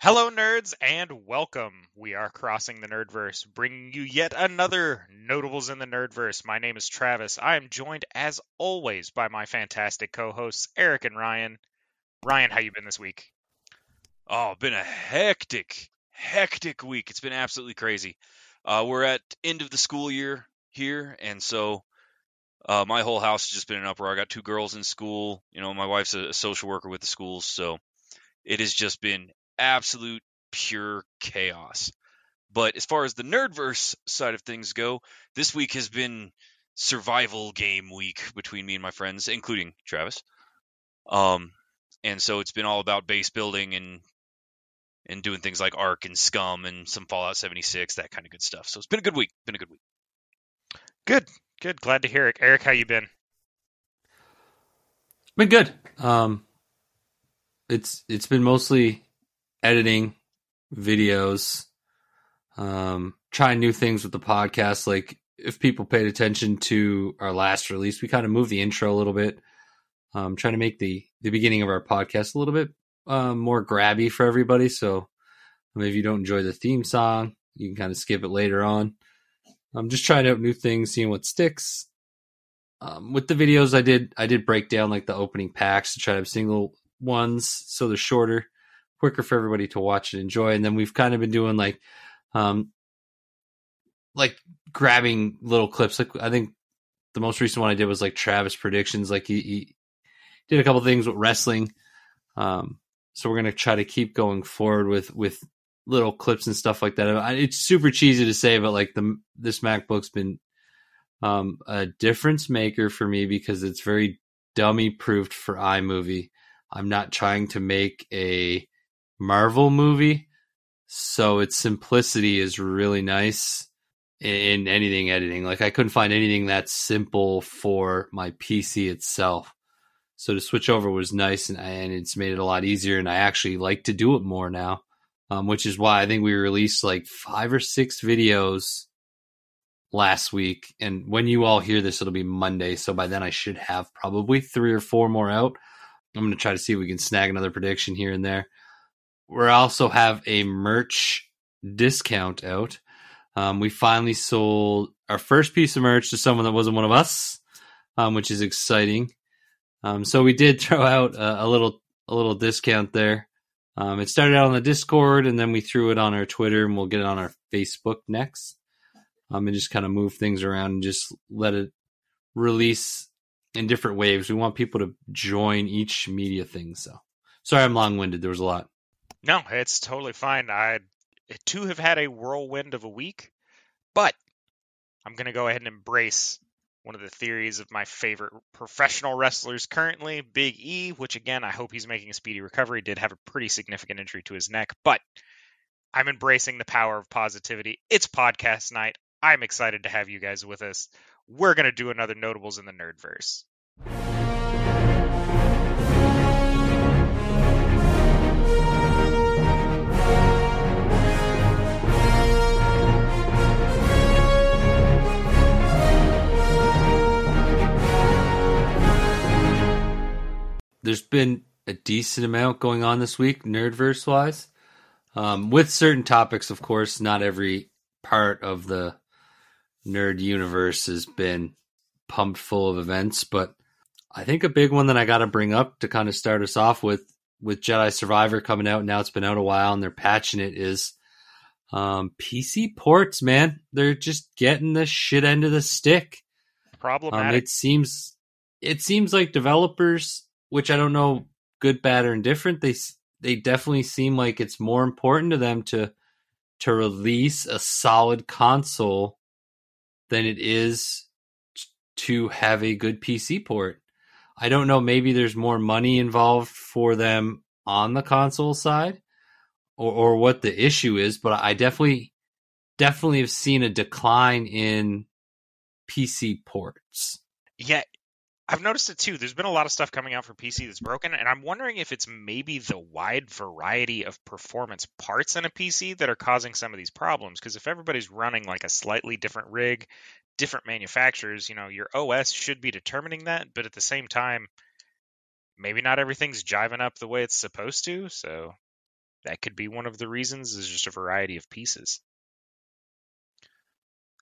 Hello, nerds, and welcome. We are crossing the Nerdverse, bringing you yet another Notables in the Nerdverse. My name is Travis. I am joined, as always, by my fantastic co-hosts Eric and Ryan. Ryan, how you been this week? Oh, been a hectic, hectic week. It's been absolutely crazy. Uh, we're at end of the school year here, and so uh, my whole house has just been an uproar. I got two girls in school. You know, my wife's a social worker with the schools, so it has just been absolute pure chaos. But as far as the nerdverse side of things go, this week has been survival game week between me and my friends, including Travis. Um, and so it's been all about base building and and doing things like Ark and Scum and some Fallout 76, that kind of good stuff. So it's been a good week. Been a good week. Good, good. Glad to hear it. Eric, how you been? Been good. Um, it's it's been mostly editing videos, um, trying new things with the podcast. Like if people paid attention to our last release, we kind of moved the intro a little bit, um, trying to make the the beginning of our podcast a little bit um, more grabby for everybody. So I mean, if you don't enjoy the theme song, you can kind of skip it later on. I'm just trying out new things, seeing what sticks. Um, with the videos, I did I did break down like the opening packs to try to have single ones, so they're shorter quicker for everybody to watch and enjoy. And then we've kind of been doing like, um, like grabbing little clips. Like I think the most recent one I did was like Travis predictions. Like he, he did a couple things with wrestling. Um, so we're gonna try to keep going forward with with little clips and stuff like that. It's super cheesy to say, but like the this MacBook's been um, a difference maker for me because it's very dummy proofed for iMovie. I'm not trying to make a Marvel movie. So its simplicity is really nice in anything editing. Like I couldn't find anything that simple for my PC itself. So to switch over was nice and, and it's made it a lot easier. And I actually like to do it more now, um, which is why I think we released like five or six videos last week. And when you all hear this, it'll be Monday. So by then I should have probably three or four more out. I'm going to try to see if we can snag another prediction here and there we also have a merch discount out. Um, we finally sold our first piece of merch to someone that wasn't one of us, um, which is exciting. Um, so we did throw out a, a, little a little discount there. Um, it started out on the Discord, and then we threw it on our Twitter, and we'll get it on our Facebook next. Um, and just kind of move things around and just let it release in different waves. We want people to join each media thing. So sorry, I'm long winded. There was a lot. No, it's totally fine. I too have had a whirlwind of a week, but I'm going to go ahead and embrace one of the theories of my favorite professional wrestlers currently, Big E, which again, I hope he's making a speedy recovery. Did have a pretty significant injury to his neck, but I'm embracing the power of positivity. It's podcast night. I'm excited to have you guys with us. We're going to do another Notables in the Nerdverse. There's been a decent amount going on this week, nerdverse wise. Um, with certain topics, of course, not every part of the nerd universe has been pumped full of events, but I think a big one that I got to bring up to kind of start us off with, with Jedi Survivor coming out. Now it's been out a while and they're patching it is um, PC ports, man. They're just getting the shit end of the stick. Problematic. Um, it seems it seems like developers which I don't know, good, bad, or indifferent. They they definitely seem like it's more important to them to to release a solid console than it is to have a good PC port. I don't know. Maybe there's more money involved for them on the console side, or or what the issue is. But I definitely definitely have seen a decline in PC ports. Yeah, I've noticed it too. There's been a lot of stuff coming out for PC that's broken, and I'm wondering if it's maybe the wide variety of performance parts in a PC that are causing some of these problems. Because if everybody's running like a slightly different rig, different manufacturers, you know, your OS should be determining that, but at the same time, maybe not everything's jiving up the way it's supposed to. So that could be one of the reasons is just a variety of pieces.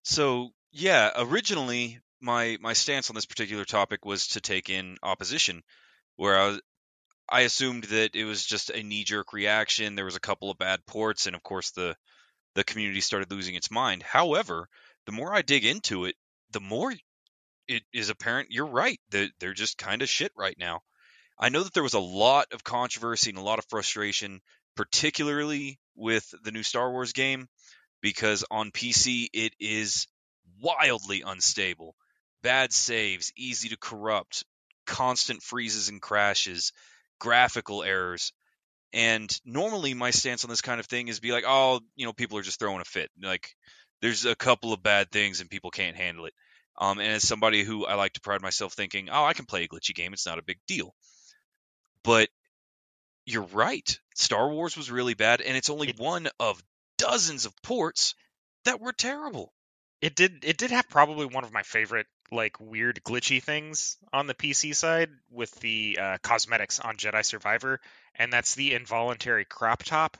So yeah, originally my my stance on this particular topic was to take in opposition, where I was, I assumed that it was just a knee jerk reaction. There was a couple of bad ports, and of course the the community started losing its mind. However, the more I dig into it, the more it is apparent you're right. That they're just kind of shit right now. I know that there was a lot of controversy and a lot of frustration, particularly with the new Star Wars game, because on PC it is wildly unstable. Bad saves, easy to corrupt, constant freezes and crashes, graphical errors. And normally my stance on this kind of thing is be like, oh, you know, people are just throwing a fit. Like there's a couple of bad things and people can't handle it. Um, and as somebody who I like to pride myself thinking, oh, I can play a glitchy game, it's not a big deal. But you're right. Star Wars was really bad, and it's only one of dozens of ports that were terrible. It did it did have probably one of my favorite like weird glitchy things on the PC side with the uh, cosmetics on Jedi Survivor, and that's the involuntary crop top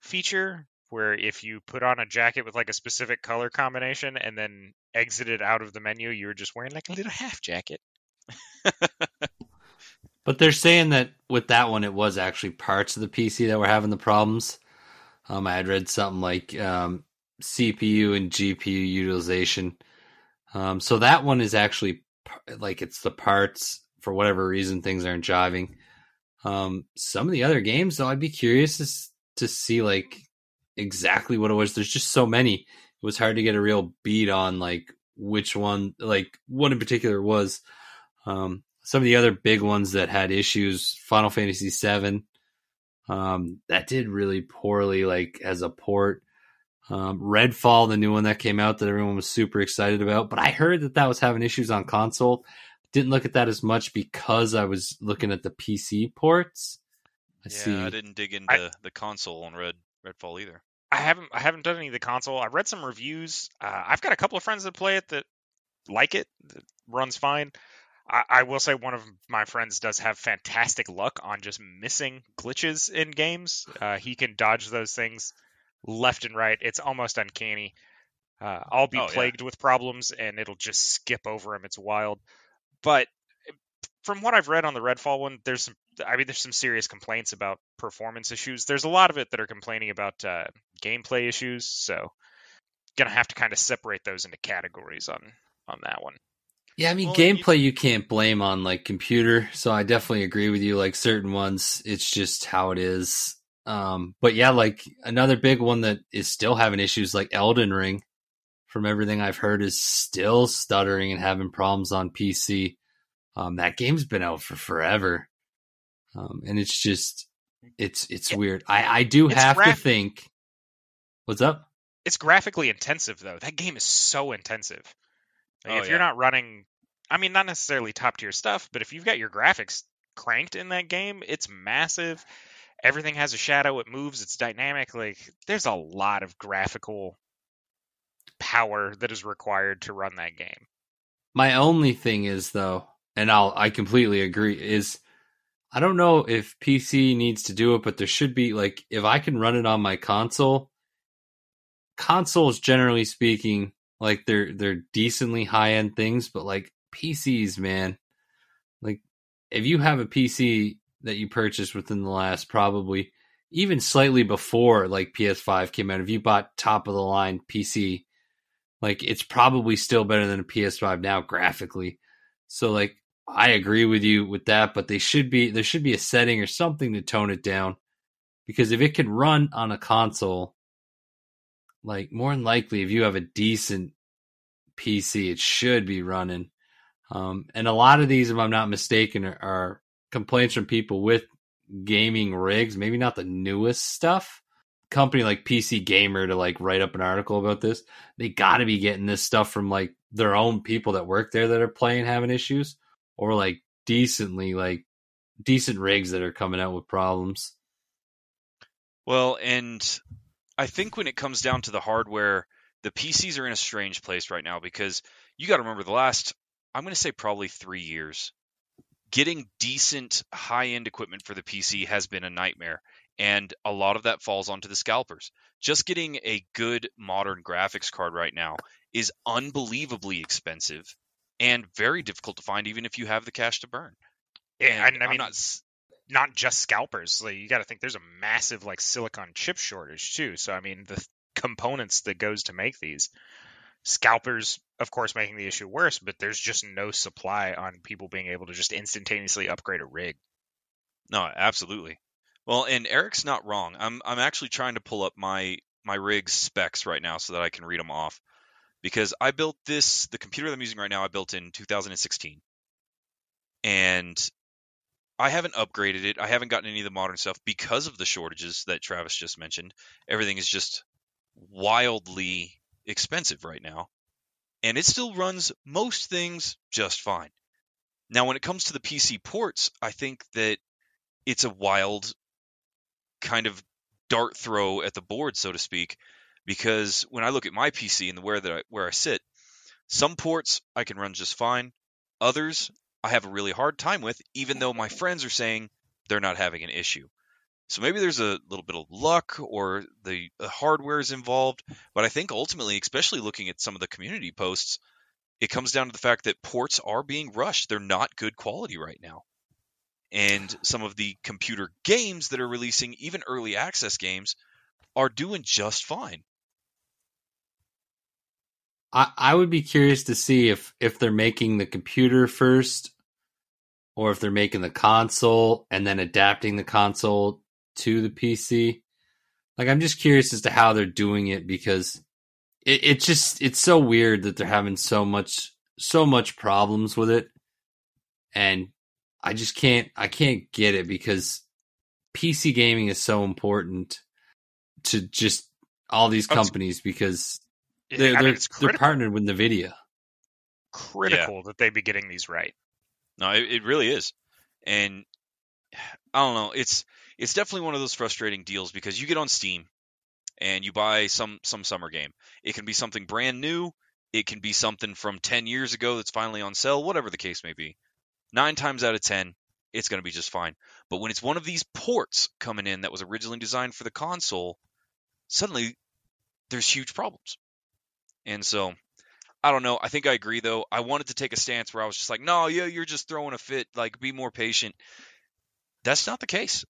feature where if you put on a jacket with like a specific color combination and then exited out of the menu, you were just wearing like a little half jacket. But they're saying that with that one, it was actually parts of the PC that were having the problems. Um, I had read something like um, CPU and GPU utilization. Um, so that one is actually like it's the parts for whatever reason things aren't jiving. Um, some of the other games, though, I'd be curious to, to see like exactly what it was. There's just so many. It was hard to get a real beat on like which one, like what in particular was. Um, some of the other big ones that had issues, Final Fantasy VII, um, that did really poorly, like as a port. Um, Redfall, the new one that came out that everyone was super excited about, but I heard that that was having issues on console. Didn't look at that as much because I was looking at the PC ports. I yeah, see. I didn't dig into the console on Red Redfall either. I haven't I haven't done any of the console. I read some reviews. Uh, I've got a couple of friends that play it that like it. That runs fine. I, I will say one of my friends does have fantastic luck on just missing glitches in games. Uh, he can dodge those things left and right. It's almost uncanny. Uh, I'll be Oh, yeah. plagued with problems and it'll just skip over them. It's wild. But from what I've read on the Redfall one, there's some. I mean, there's some serious complaints about performance issues. There's a lot of it that are complaining about uh, gameplay issues. So, gonna have to kind of separate those into categories on on that one. Yeah, I mean, Well, gameplay you can't blame on like computer, so I definitely agree with you. Like certain ones, it's just how it is. Um, but yeah, like another big one that is still having issues, like Elden Ring, from everything I've heard, is still stuttering and having problems on PC. Um, that game's been out for forever, um, and it's just it's it's Yeah. weird. I I do have to think. What's up? It's graphically intensive though. That game is so intensive. Like, Oh, if you're not running, I mean, not necessarily top tier stuff, but if you've got your graphics cranked in that game, it's massive. Everything has a shadow. It moves. It's dynamic. Like there's a lot of graphical power that is required to run that game. My only thing is though, and I'll I completely agree, is I don't know if PC needs to do it, but there should be like if I can run it on my console, consoles generally speaking, like they're they're decently high end things, but like PCs, man, like if you have a PC that you purchased within the last probably even slightly before like PS5 came out, if you bought top of the line PC, like it's probably still better than a PS5 now graphically. So like I agree with you with that, but they should be there should be a setting or something to tone it down. Because if it can run on a console, like more than likely if you have a decent PC, it should be running. Um, and a lot of these, if I'm not mistaken, are, are complaints from people with gaming rigs, maybe not the newest stuff. Company like PC Gamer to like write up an article about this, they got to be getting this stuff from like their own people that work there that are playing having issues, or like decently like decent rigs that are coming out with problems. Well, and I think when it comes down to the hardware, the PCs are in a strange place right now because you got to remember the last, I'm going to say probably three years, getting decent high end equipment for the PC has been a nightmare. and a lot of that falls onto the scalpers. Just getting a good modern graphics card right now is unbelievably expensive and very difficult to find, even if you have the cash to burn. Yeah, And I I'm mean, not not, not just scalpers. Like you got to think there's a massive like silicon chip shortage too. So I mean, the th- components that goes to make these scalpers, of course, making the issue worse. But there's just no supply on people being able to just instantaneously upgrade a rig. No, absolutely. Well, and Eric's not wrong. I'm I'm actually trying to pull up my my rig's specs right now so that I can read them off because I built this the computer that I'm using right now I built in 2016. And I haven't upgraded it. I haven't gotten any of the modern stuff because of the shortages that Travis just mentioned. Everything is just wildly expensive right now. And it still runs most things just fine. Now, when it comes to the PC ports, I think that it's a wild kind of dart throw at the board, so to speak, because when I look at my PC and the where that I, where I sit, some ports I can run just fine. Others I have a really hard time with, even though my friends are saying they're not having an issue. So maybe there's a little bit of luck or the, the hardware is involved, but I think ultimately, especially looking at some of the community posts, it comes down to the fact that ports are being rushed. They're not good quality right now. And some of the computer games that are releasing, even early access games, are doing just fine. I, I would be curious to see if if they're making the computer first or if they're making the console and then adapting the console to the PC. Like I'm just curious as to how they're doing it because it, it just it's so weird that they're having so much so much problems with it. And I just can't I can't get it because PC gaming is so important to just all these it's- companies because they're mean, they're, they're partnered with Nvidia. critical that they be getting these right. No, it, it really is. And I don't know, it's it's definitely one of those frustrating deals because you get on Steam and you buy some some summer game. It can be something brand new, it can be something from 10 years ago that's finally on sale, whatever the case may be. 9 times out of 10, it's going to be just fine. But when it's one of these ports coming in that was originally designed for the console, suddenly there's huge problems. And so I don't know. I think I agree though. I wanted to take a stance where I was just like, no, you're just throwing a fit. Like, be more patient. That's not the case.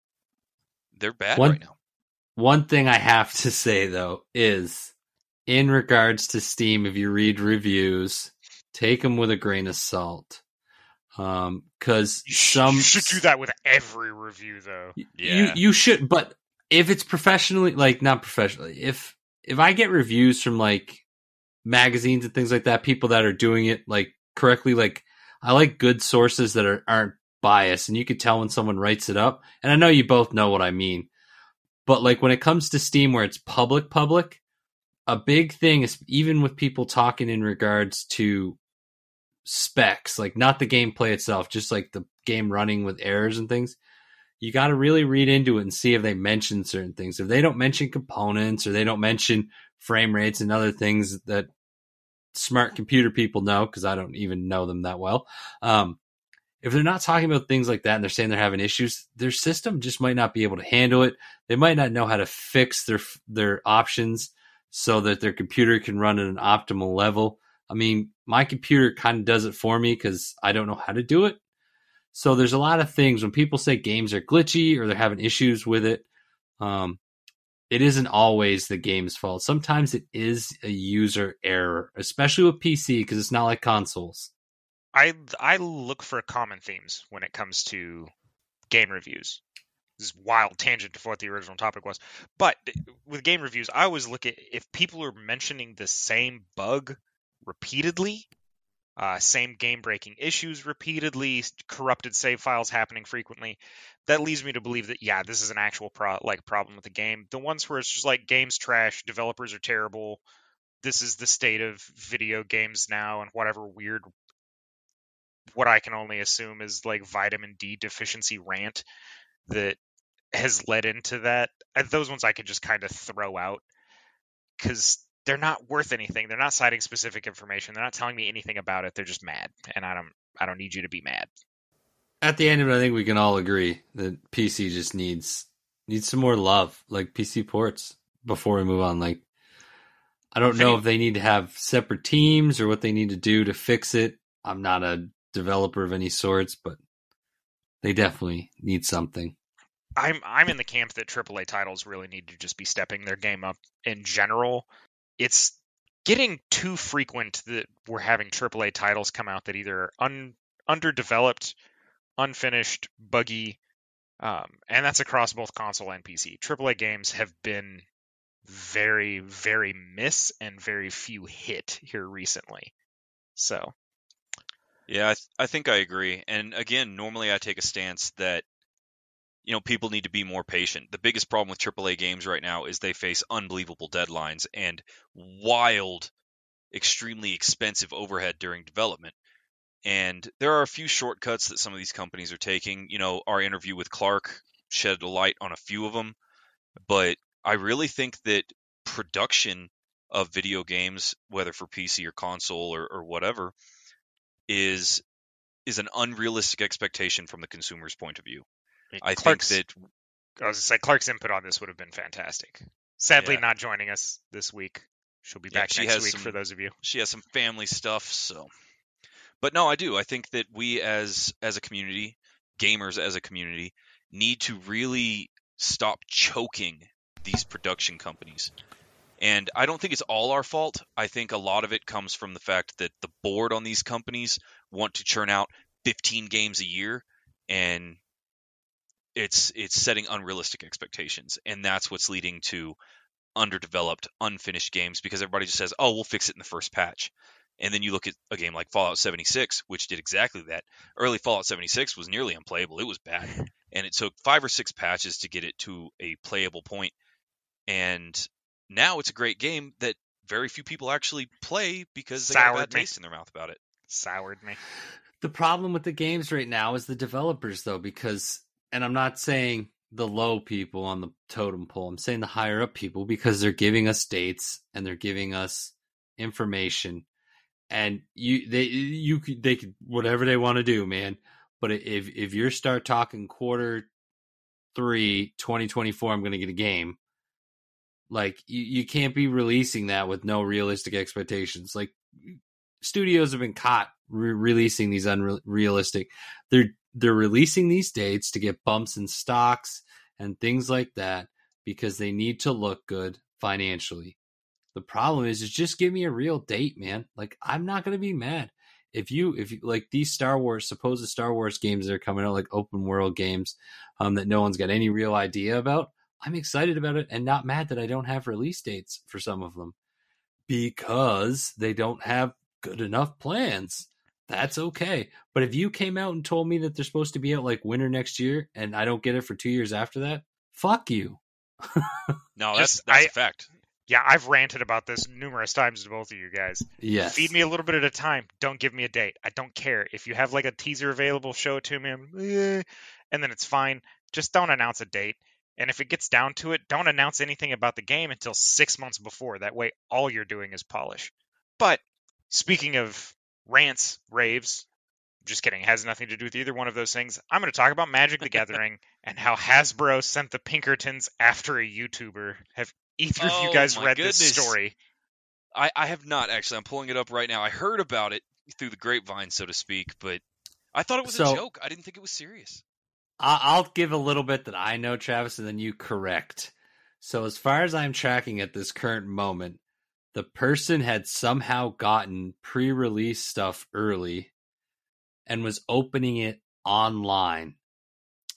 They're bad One- right now. One thing I have to say though is in regards to Steam, if you read reviews, take them with a grain of salt. Um, cause You, sh- some you should do that with every review, though. You Yeah. you should, but if it's professionally, like not professionally, if if I get reviews from like magazines and things like that, people that are doing it like correctly, like I like good sources that are aren't biased, and you could tell when someone writes it up. And I know you both know what I mean, but like when it comes to Steam, where it's public, public, a big thing is even with people talking in regards to specs, like not the gameplay itself, just like the game running with errors and things you got to really read into it and see if they mention certain things. If they don't mention components or they don't mention frame rates and other things that smart computer people know, because I don't even know them that well. Um, if they're not talking about things like that and they're saying they're having issues, their system just might not be able to handle it. They might not know how to fix their their options so that their computer can run at an optimal level. I mean, my computer kind of does it for me because I don't know how to do it. So there's a lot of things when people say games are glitchy or they're having issues with it. Um, it isn't always the game's fault. Sometimes it is a user error, especially with PC because it's not like consoles. I I look for common themes when it comes to game reviews. This is wild tangent to what the original topic was, but with game reviews, I always look at if people are mentioning the same bug repeatedly, uh, same game breaking issues repeatedly, corrupted save files happening frequently. That leads me to believe that yeah, this is an actual pro- like problem with the game. The ones where it's just like games trash, developers are terrible. This is the state of video games now, and whatever weird what I can only assume is like vitamin D deficiency rant that has led into that. And those ones I could just kind of throw out because they're not worth anything. They're not citing specific information. They're not telling me anything about it. They're just mad, and I don't. I don't need you to be mad. At the end of it, I think we can all agree that PC just needs needs some more love, like PC ports. Before we move on, like I don't know if they need to have separate teams or what they need to do to fix it. I'm not a developer of any sorts, but they definitely need something. I'm I'm in the camp that AAA titles really need to just be stepping their game up in general. It's getting too frequent that we're having AAA titles come out that either are un, underdeveloped, unfinished, buggy, um, and that's across both console and PC. AAA games have been very, very miss and very few hit here recently. So, Yeah, I, th- I think I agree. And again, normally I take a stance that you know people need to be more patient. The biggest problem with AAA games right now is they face unbelievable deadlines and wild, extremely expensive overhead during development. And there are a few shortcuts that some of these companies are taking. You know, our interview with Clark shed a light on a few of them, but I really think that production of video games, whether for PC or console or, or whatever, is is an unrealistic expectation from the consumer's point of view. I Clark's, think that I was gonna say Clark's input on this would have been fantastic. Sadly, Yeah. not joining us this week. She'll be Yeah, back she next week some- for those of you. she has some family stuff, so but no, I do. I think that we as as a community, gamers as a community, need to really stop choking these production companies. And I don't think it's all our fault. I think a lot of it comes from the fact that the board on these companies want to churn out 15 games a year and it's it's setting unrealistic expectations and that's what's leading to underdeveloped unfinished games because everybody just says oh we'll fix it in the first patch. And then you look at a game like fallout 76 which did exactly that. Early fallout 76 was nearly unplayable. It was bad. And it took five or six patches to get it to a playable point. And now it's a great game that very few people actually play because they got a bad me. taste in their mouth about it Soured me. The problem with the games right now is the developers, though, because, and I'm not saying the low people on the totem pole, I'm saying the higher up people because they're giving us dates and they're giving us information, and you they you could they could whatever they want to do, man. But if if you start talking quarter three 2024, I'm going to get a game. Like you, you can't be releasing that with no realistic expectations. Like studios have been caught re- releasing these unrealistic. They're they're releasing these dates to get bumps in stocks and things like that because they need to look good financially. The problem is, is just give me a real date, man. Like I'm not gonna be mad if you if you like these Star Wars supposed Star Wars games that are coming out like open world games um, that no one's got any real idea about. I'm excited about it and not mad that I don't have release dates for some of them because they don't have good enough plans. That's okay. But if you came out and told me that they're supposed to be out like winter next year and I don't get it for two years after that, fuck you. no that's Just- that's I- a fact Yeah, I've ranted about this numerous times to both of you guys. Yes. Feed me a little bit at a time. Don't give me a date. I don't care. If you have like a teaser available, show it to me. Eh, and then it's fine. Just don't announce a date. And if it gets down to it, don't announce anything about the game until six months before. That way, all you're doing is polish. But speaking of rants, raves, just kidding. It has nothing to do with either one of those things. I'm going to talk about Magic the Gathering and how Hasbro sent the Pinkertons after a YouTuber. Have either of Oh, you guys read goodness. this story? I, I have not actually. I'm pulling it up right now. I heard about it through the grapevine, so to speak, but I thought it was So- a joke. I didn't think it was serious. I'll give a little bit that I know, Travis, and then you correct. So, as far as I'm tracking at this current moment, the person had somehow gotten pre release stuff early and was opening it online.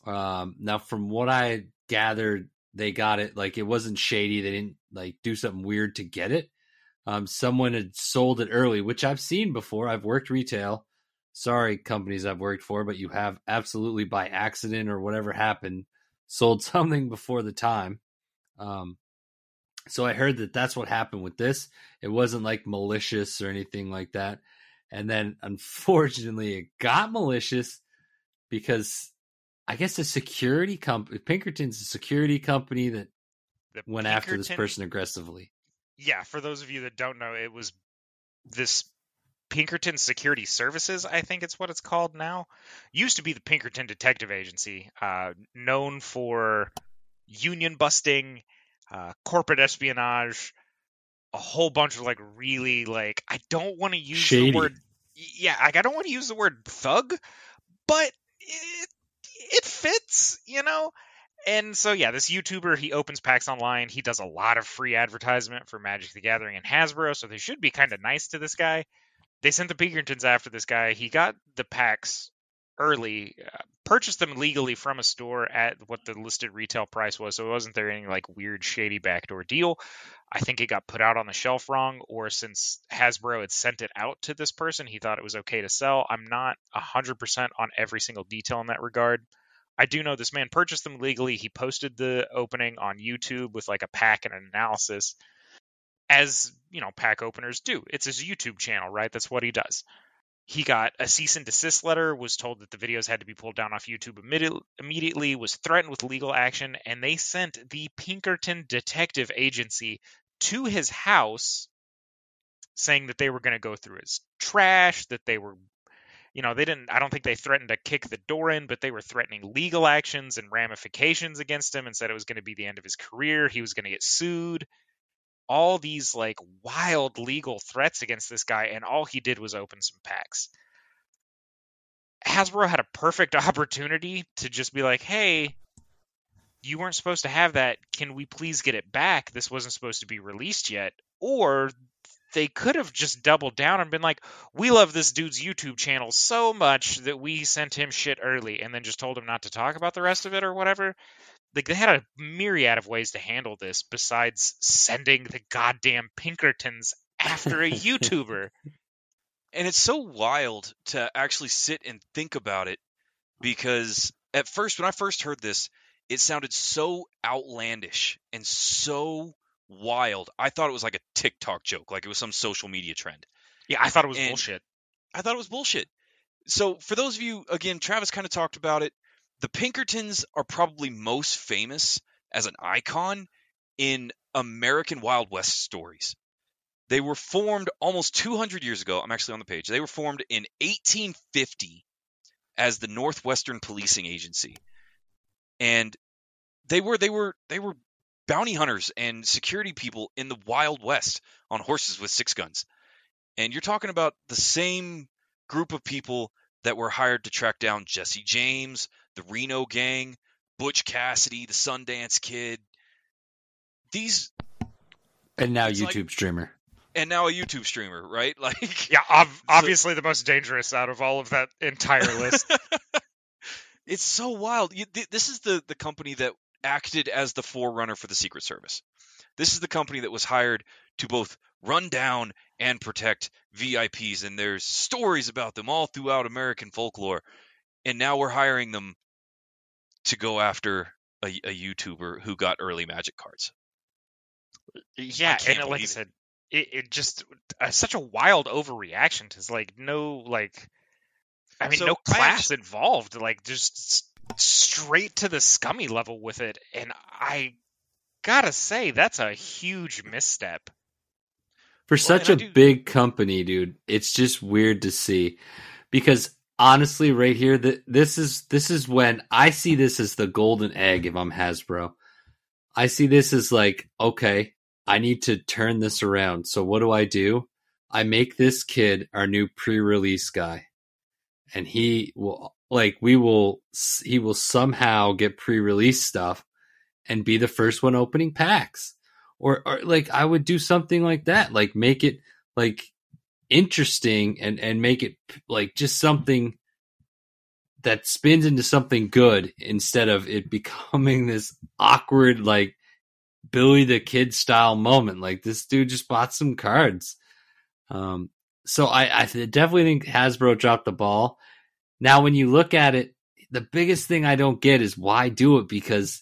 Um, now, from what I gathered, they got it like it wasn't shady. They didn't like do something weird to get it. Um, someone had sold it early, which I've seen before. I've worked retail. Sorry, companies I've worked for, but you have absolutely by accident or whatever happened sold something before the time. Um, so I heard that that's what happened with this. It wasn't like malicious or anything like that. And then unfortunately, it got malicious because I guess a security company, Pinkerton's a security company that The went after this person aggressively. yeah, for those of you that don't know, it was this Pinkerton Security Services, I think it's what it's called now. Used to be the Pinkerton Detective Agency, uh, known for union busting, uh, corporate espionage, a whole bunch of like really like I don't want to use Shady. the word yeah, like I don't want to use the word thug, but it it fits, you know. And so yeah, this YouTuber he opens packs Online. He does a lot of free advertisement for Magic the Gathering and Hasbro, so they should be kind of nice to this guy. They sent the Pinkertons after this guy. He got the packs early, uh, purchased them legally from a store at what the listed retail price was, so it wasn't there any like weird shady backdoor deal. I think it got put out on the shelf wrong, or since Hasbro had sent it out to this person, he thought it was okay to sell. I'm not 100% on every single detail in that regard. I do know this man purchased them legally. He posted the opening on YouTube with like a pack and an analysis, as you know, pack openers do. It's his YouTube channel, right? That's what he does. He got a cease and desist letter, was told that the videos had to be pulled down off YouTube immediately, was threatened with legal action, and they sent the Pinkerton Detective Agency to his house saying that they were going to go through his trash, that they were you know, they didn't I don't think they threatened to kick the door in, but they were threatening legal actions and ramifications against him and said it was going to be the end of his career, he was going to get sued. All these like wild legal threats against this guy and all he did was open some packs. Hasbro had a perfect opportunity to just be like, "Hey, you weren't supposed to have that. Can we please get it back? This wasn't supposed to be released yet." Or they could have just doubled down and been like, "We love this dude's YouTube channel so much that we sent him shit early and then just told him not to talk about the rest of it or whatever." Like they had a myriad of ways to handle this besides sending the goddamn Pinkertons after a YouTuber. and it's so wild to actually sit and think about it because at first when i first heard this it sounded so outlandish and so wild i thought it was like a tiktok joke like it was some social media trend Yeah, I thought it was And- bullshit. i thought it was bullshit so for those of you again travis kind of talked about it the pinkertons are probably most famous as an icon in american wild west stories they were formed almost 200 years ago. I'm actually on the page. They were formed in 1850 as the Northwestern Policing Agency, and they were they were they were bounty hunters and security people in the Wild West on horses with six guns. And you're talking about the same group of people that were hired to track down Jesse James, the Reno Gang, Butch Cassidy, the Sundance Kid. These And now It's like- YouTube streamer. and now a YouTube streamer, right? Like Yeah, ob- obviously the most dangerous out of all of that entire list. it's so wild. You, th- this is the the company that acted as the forerunner for the Secret Service. This is the company that was hired to both run down and protect VIPs, and there's stories about them all throughout American folklore. And now we're hiring them to go after a, a YouTuber who got early Magic cards. yeah, can't and like I said, it, it just uh, such a wild overreaction to like no like, I mean, So, no I class involved. Like just straight to the scummy level with it, and I gotta say that's a huge misstep. For Well, such a do- big company, dude, it's just weird to see. Because honestly, right here, th- this is this is when I see this as the golden egg. If I'm Hasbro, I see this as like, okay, I need to turn this around. So what do I do? I make this kid our new pre-release guy, and he will like we will he will somehow get pre-release stuff and be the first one opening packs or, or like I would do something like that, like make it like interesting and and make it like just something that spins into something good instead of it becoming this awkward like Billy the Kid style moment. Like this dude just bought some cards. Um, so I, I definitely think Hasbro dropped the ball. Now, when you look at it, the biggest thing I don't get is why do it because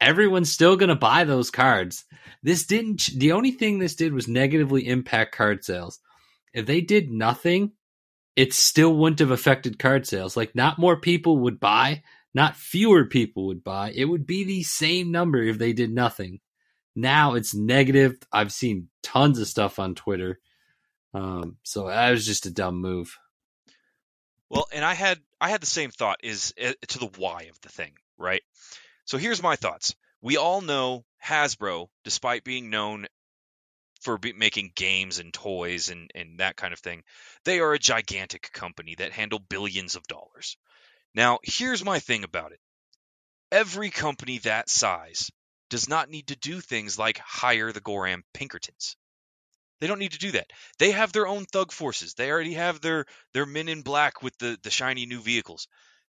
everyone's still going to buy those cards. This didn't, the only thing this did was negatively impact card sales. If they did nothing, it still wouldn't have affected card sales. Like, not more people would buy, not fewer people would buy. It would be the same number if they did nothing. Now it's negative. I've seen tons of stuff on Twitter. Um, so that was just a dumb move. Well, and I had I had the same thought is uh, to the why of the thing, right? So here's my thoughts. We all know Hasbro, despite being known for be- making games and toys and, and that kind of thing, they are a gigantic company that handle billions of dollars. Now, here's my thing about it every company that size does not need to do things like hire the Goram Pinkertons. They don't need to do that. They have their own thug forces. They already have their their men in black with the the shiny new vehicles.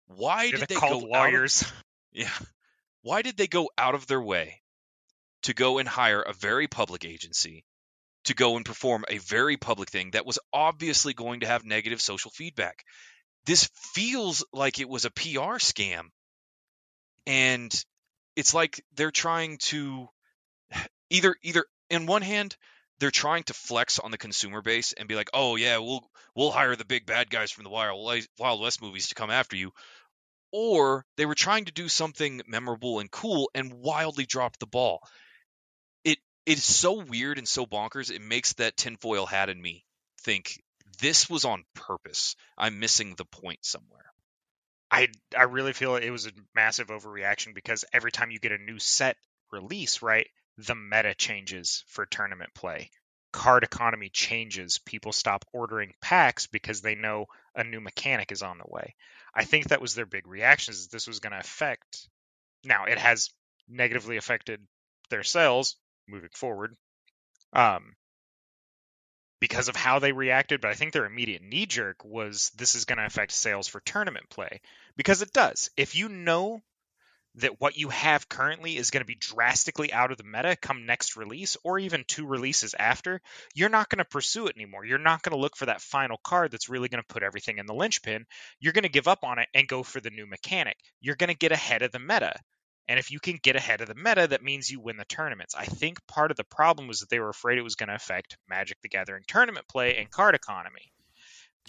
Why Yeah, did they go out of, yeah. Why did they go out of their way to go and hire a very public agency to go and perform a very public thing that was obviously going to have negative social feedback? This feels like it was a PR scam. And it's like they're trying to either either in one hand they're trying to flex on the consumer base and be like, "Oh yeah, we'll we'll hire the big bad guys from the Wild Wild West movies to come after you," or they were trying to do something memorable and cool and wildly dropped the ball. It it is so weird and so bonkers. It makes that tinfoil hat in me think this was on purpose. I'm missing the point somewhere. I I really feel it was a massive overreaction because every time you get a new set release, right, the meta changes for tournament play. Card economy changes. People stop ordering packs because they know a new mechanic is on the way. I think that was their big reactions. Is this was going to affect. Now it has negatively affected their sales moving forward, um, because of how they reacted. But I think their immediate knee jerk was this is going to affect sales for tournament play because it does. If you know that what you have currently is going to be drastically out of the meta come next release or even two releases after, you're not going to pursue it anymore. You're not going to look for that final card that's really going to put everything in the linchpin. You're going to give up on it and go for the new mechanic. You're going to get ahead of the meta. And if you can get ahead of the meta, that means you win the tournaments. I think part of the problem was that they were afraid it was going to affect Magic the Gathering tournament play and card economy.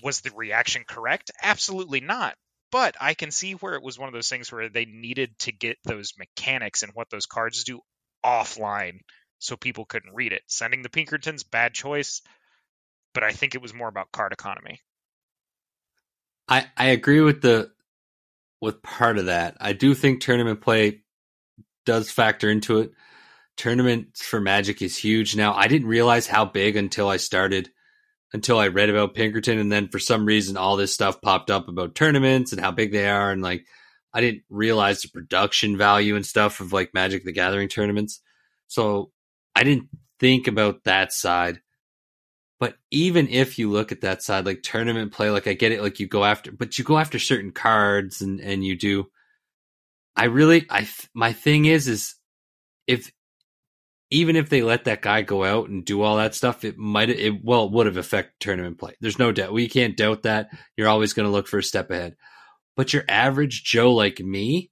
Was the reaction correct? Absolutely not. But I can see where it was one of those things where they needed to get those mechanics and what those cards do offline so people couldn't read it. Sending the Pinkertons, bad choice, but I think it was more about card economy. I I agree with the with part of that. I do think tournament play does factor into it. Tournaments for Magic is huge now. I didn't realize how big until I started until I read about Pinkerton and then for some reason all this stuff popped up about tournaments and how big they are and like I didn't realize the production value and stuff of like Magic the Gathering tournaments. So I didn't think about that side. But even if you look at that side, like tournament play, like I get it, like you go after, but you go after certain cards and and you do. I really, I my thing is, is if even if they let that guy go out and do all that stuff, it might, it well would have affected tournament play. There's no doubt. We can't doubt that. You're always going to look for a step ahead. But your average Joe like me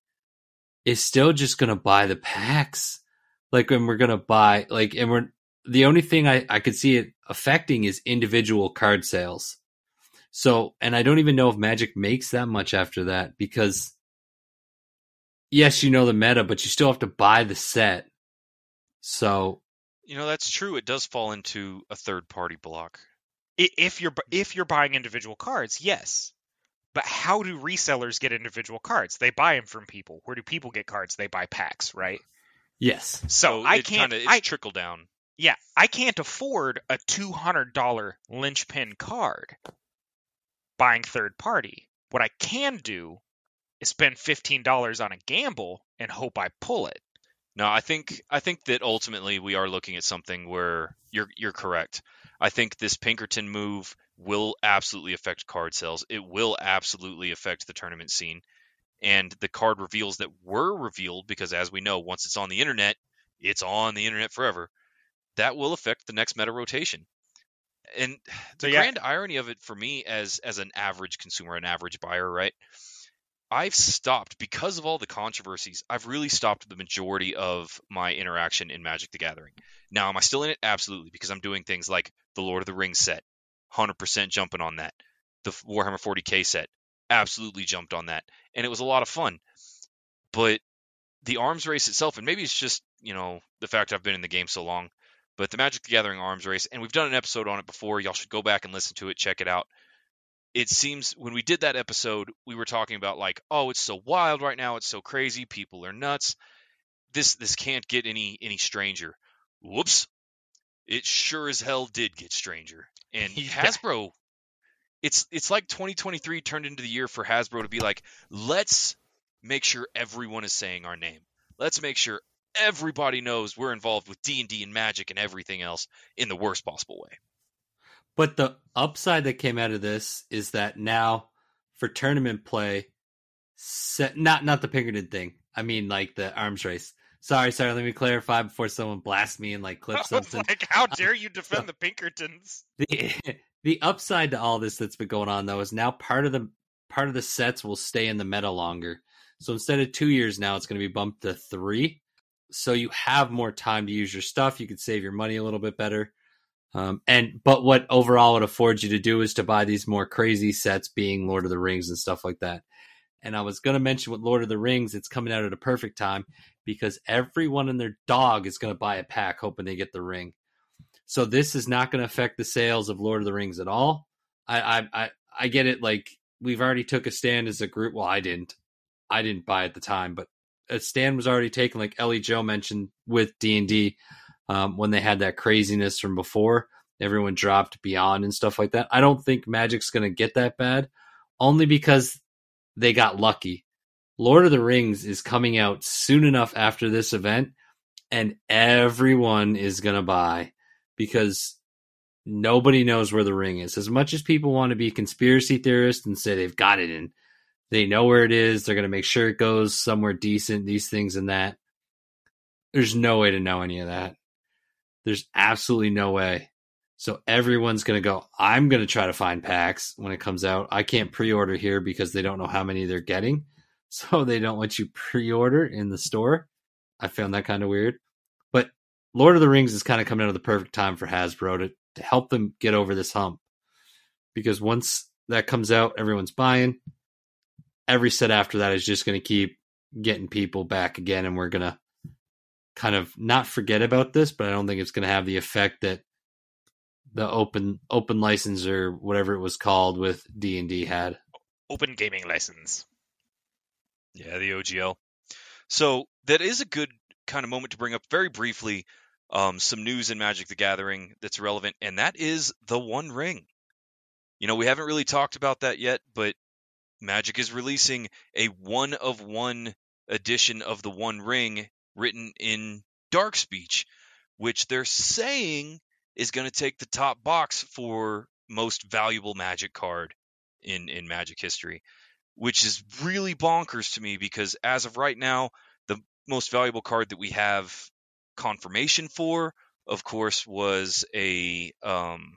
is still just going to buy the packs. Like when we're going to buy, like, and we're the only thing I, I could see it affecting is individual card sales. So, and I don't even know if Magic makes that much after that because, yes, you know the meta, but you still have to buy the set. So, You know, that's true. It does fall into a third party block. If you're if you're buying individual cards, yes. But how do resellers get individual cards? They buy them from people. Where do people get cards? They buy packs, right? yes. So, I it can't. Kinda, it's I, trickle down. yeah, I can't afford a two hundred dollar linchpin card. Buying third party. What I can do is spend fifteen dollars on a gamble and hope I pull it. No, I think I think that ultimately we are looking at something where you're you're correct. I think this Pinkerton move will absolutely affect card sales. It will absolutely affect the tournament scene. And the card reveals that were revealed, because as we know, once it's on the internet, it's on the internet forever. That will affect the next meta rotation. And So the yeah, grand irony of it for me as as an average consumer, an average buyer, right? I've stopped because of all the controversies. I've really stopped the majority of my interaction in Magic the Gathering. Now, am I still in it? Absolutely, because I'm doing things like the Lord of the Rings set, 100% jumping on that. The Warhammer 40k set, absolutely jumped on that, and it was a lot of fun. But the arms race itself, and maybe it's just you know the fact I've been in the game so long, but the Magic the Gathering arms race, and we've done an episode on it before. Y'all should go back and listen to it, check it out it seems when we did that episode, we were talking about like, oh, it's so wild right now, it's so crazy, people are nuts. this this can't get any any stranger. Whoops. It sure as hell did get stranger. And Yeah. Hasbro it's it's like 2023 turned into the year for Hasbro to be like, let's make sure everyone is saying our name. Let's make sure everybody knows we're involved with D&D and Magic and everything else in the worst possible way. But the upside that came out of this is that now for tournament play, set, not not the Pinkerton thing. I mean, like the arms race. Sorry, sorry. Let me clarify before someone blasts me and like clips something. like, how uh, dare you defend the Pinkertons? the the upside to all this that's been going on though is now part of the part of the sets will stay in the meta longer. So instead of two years now, it's going to be bumped to three. So you have more time to use your stuff. You can save your money a little bit better. Um, and but what overall it affords you to do is to buy these more crazy sets, being Lord of the Rings and stuff like that. And I was going to mention with Lord of the Rings, it's coming out at a perfect time because everyone and their dog is going to buy a pack, hoping they get the ring. So this is not going to affect the sales of Lord of the Rings at all. I, I I I get it. Like we've already took a stand as a group. Well, I didn't. I didn't buy at the time, but a stand was already taken. Like Ellie Joe mentioned with D and D, um, when they had that craziness from before, everyone dropped beyond and stuff like that. I don't think Magic's going to get that bad, only because they got lucky. Lord of the Rings is coming out soon enough after this event, and everyone is going to buy because nobody knows where the ring is. As much as people want to be conspiracy theorists and say they've got it in, they know where it is. They're going to make sure it goes somewhere decent, these things and that. There's no way to know any of that. There's absolutely no way. So everyone's going to go, I'm going to try to find packs when it comes out. I can't pre order here because they don't know how many they're getting. So they don't let you pre order in the store. I found that kind of weird. But Lord of the Rings is kind of coming out of the perfect time for Hasbro to, to help them get over this hump. Because once that comes out, everyone's buying. Every set after that is just going to keep getting people back again. And we're going to kind of not forget about this, but I don't think it's going to have the effect that the open open license or whatever it was called with D and D had. Open gaming license. Yeah, the OGL. So that is a good kind of moment to bring up very briefly um, some news in Magic the Gathering that's relevant, and that is the One Ring. You know, we haven't really talked about that yet, but Magic is releasing a one of one edition of the One Ring written in Dark Speech, which they're saying is going to take the top box for most valuable Magic card in in Magic history which is really bonkers to me because as of right now, the most valuable card that we have confirmation for, of course, was a um,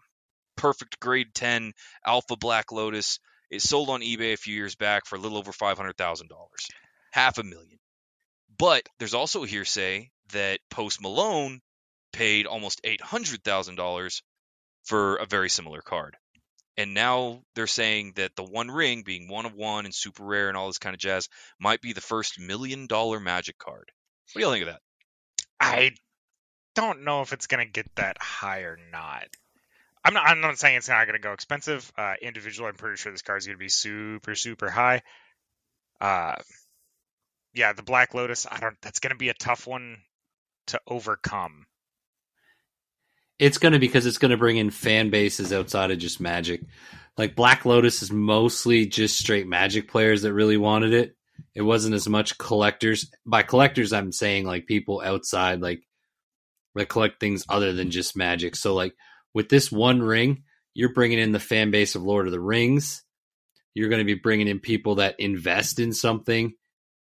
perfect grade 10 Alpha Black Lotus. It sold on eBay a few years back for a little over $500,000, half a million. But there's also hearsay that Post Malone paid almost $800,000 for a very similar card and now they're saying that the one ring being one of one and super rare and all this kind of jazz might be the first million dollar magic card what do you think of that I don't know if it's gonna get that high or not. I'm not. I'm not saying it's not gonna go expensive. Uh, individual, I'm pretty sure this card's gonna be super, super high. Uh, yeah, the Black Lotus. I don't. That's gonna be a tough one to overcome. It's going to because it's going to bring in fan bases outside of just Magic. Like Black Lotus is mostly just straight Magic players that really wanted it. It wasn't as much collectors. By collectors, I'm saying like people outside, like that collect things other than just Magic. So like with this one ring, you're bringing in the fan base of Lord of the Rings. You're going to be bringing in people that invest in something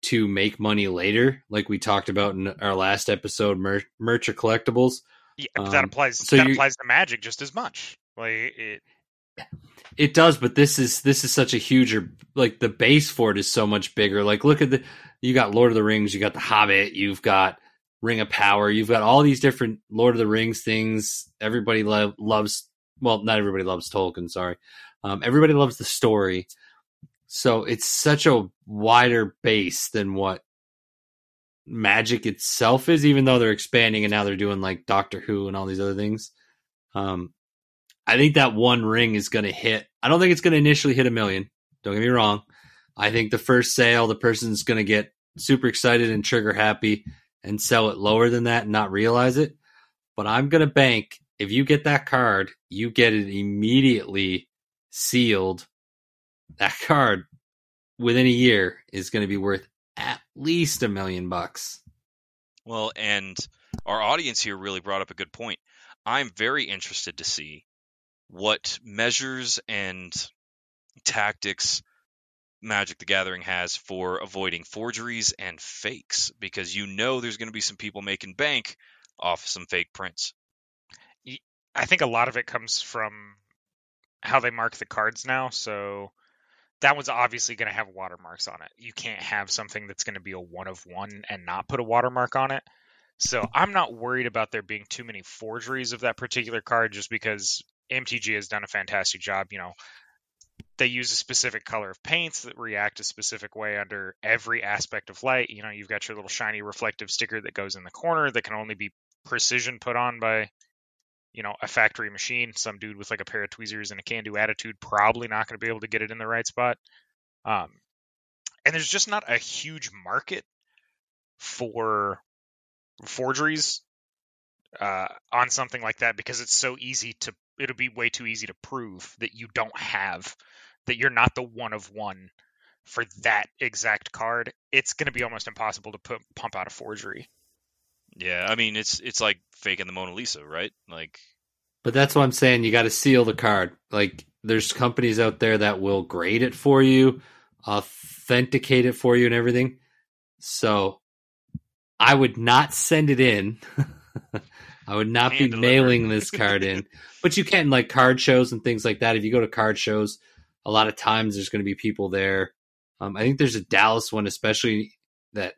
to make money later, like we talked about in our last episode, mer- merch or collectibles. Yeah, but that Um, applies. so that applies to Magic just as much. Like it. It does, but this is this is such a huger like the base for it is so much bigger. Like look at the you got Lord of the Rings, you got The Hobbit, you've got Ring of Power, you've got all these different Lord of the Rings things. Everybody lo- loves well, not everybody loves Tolkien, sorry. Um, everybody loves the story. So it's such a wider base than what Magic itself is, even though they're expanding and now they're doing like Doctor Who and all these other things. Um, I think that one ring is going to hit. I don't think it's going to initially hit a million. Don't get me wrong. I think the first sale, the person's going to get super excited and trigger happy, and sell it lower than that and not realize it. But I'm going to bank if you get that card, you get it immediately sealed. That card within a year is going to be worth at least a million bucks. Well, and our audience here really brought up a good point. I'm very interested to see what measures and tactics Magic the Gathering has for avoiding forgeries and fakes because you know there's going to be some people making bank off some fake prints. I think a lot of it comes from how they mark the cards now. So that one's obviously going to have watermarks on it. You can't have something that's going to be a one of one and not put a watermark on it. So I'm not worried about there being too many forgeries of that particular card just because MTG has done a fantastic job. You know, they use a specific color of paints that react a specific way under every aspect of light. You know, you've got your little shiny reflective sticker that goes in the corner that can only be precision put on by, you know, a factory machine. Some dude with like a pair of tweezers and a can do attitude probably not going to be able to get it in the right spot. Um, and there's just not a huge market for forgeries uh, on something like that because it's so easy to it'll be way too easy to prove that you don't have that you're not the one of one for that exact card it's going to be almost impossible to put, pump out a forgery Yeah, I mean it's it's like faking the Mona Lisa, right? Like But that's what I'm saying. You got to seal the card. Like, there's companies out there that will grade it for you, authenticate it for you, and everything. So, I would not send it in. I would not Hand be delivered. mailing this card in. but you can, like, card shows and things like that. If you go to card shows, a lot of times there's going to be people there. Um, I think there's a Dallas one, especially that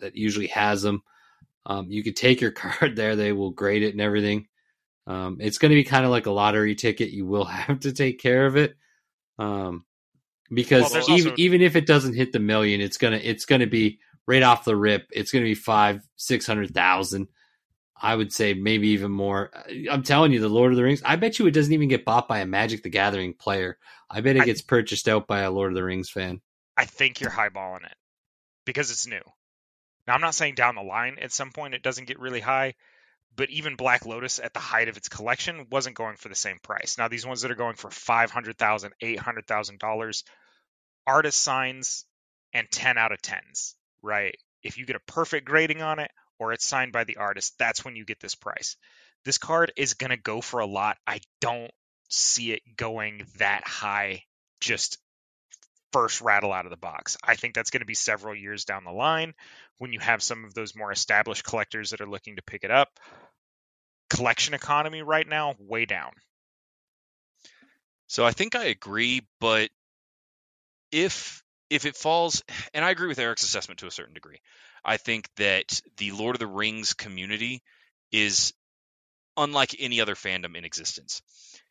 that usually has them. Um, you could take your card there; they will grade it and everything. Um, it's going to be kind of like a lottery ticket. You will have to take care of it, um, because Well, even also- even if it doesn't hit the million, it's gonna it's gonna be right off the rip. It's gonna be five six hundred thousand. I would say maybe even more. I'm telling you, the Lord of the Rings. I bet you it doesn't even get bought by a Magic the Gathering player. I bet it I- gets purchased out by a Lord of the Rings fan. i think you're highballing it because it's new now i'm not saying down the line at some point it doesn't get really high but even black lotus at the height of its collection wasn't going for the same price. Now these ones that are going for $500000 $800000 artist signs and 10 out of 10s right? If you get a perfect grading on it or it's signed by the artist that's when you get this price. This card is going to go for a lot. I don't see it going that high just first rattle out of the box. I think that's going to be several years down the line when you have some of those more established collectors that are looking to pick it up collection economy right now way down So I think I agree, but if if it falls, and I agree with Eric's assessment to a certain degree, I think that the Lord of the Rings community is unlike any other fandom in existence.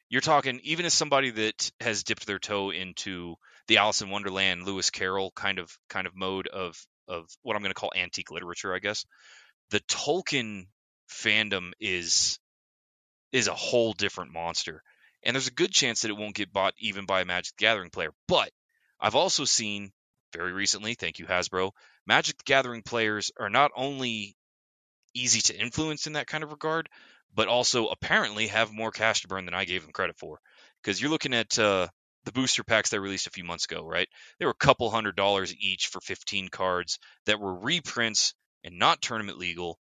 You're talking even as somebody that has dipped their toe into the Alice in Wonderland, Lewis Carroll kind of kind of mode of of what I'm going to call antique literature, I guess. The Tolkien fandom is is a whole different monster and there's a good chance that it won't get bought even by a Magic the Gathering player. But I've also seen very recently, thank you Hasbro, Magic the Gathering players are not only easy to influence in that kind of regard, but also apparently have more cash to burn than I gave them credit for. Because you're looking at uh, the booster packs they released a few months ago, right? They were a couple hundred dollars each for 15 cards that were reprints and not tournament legal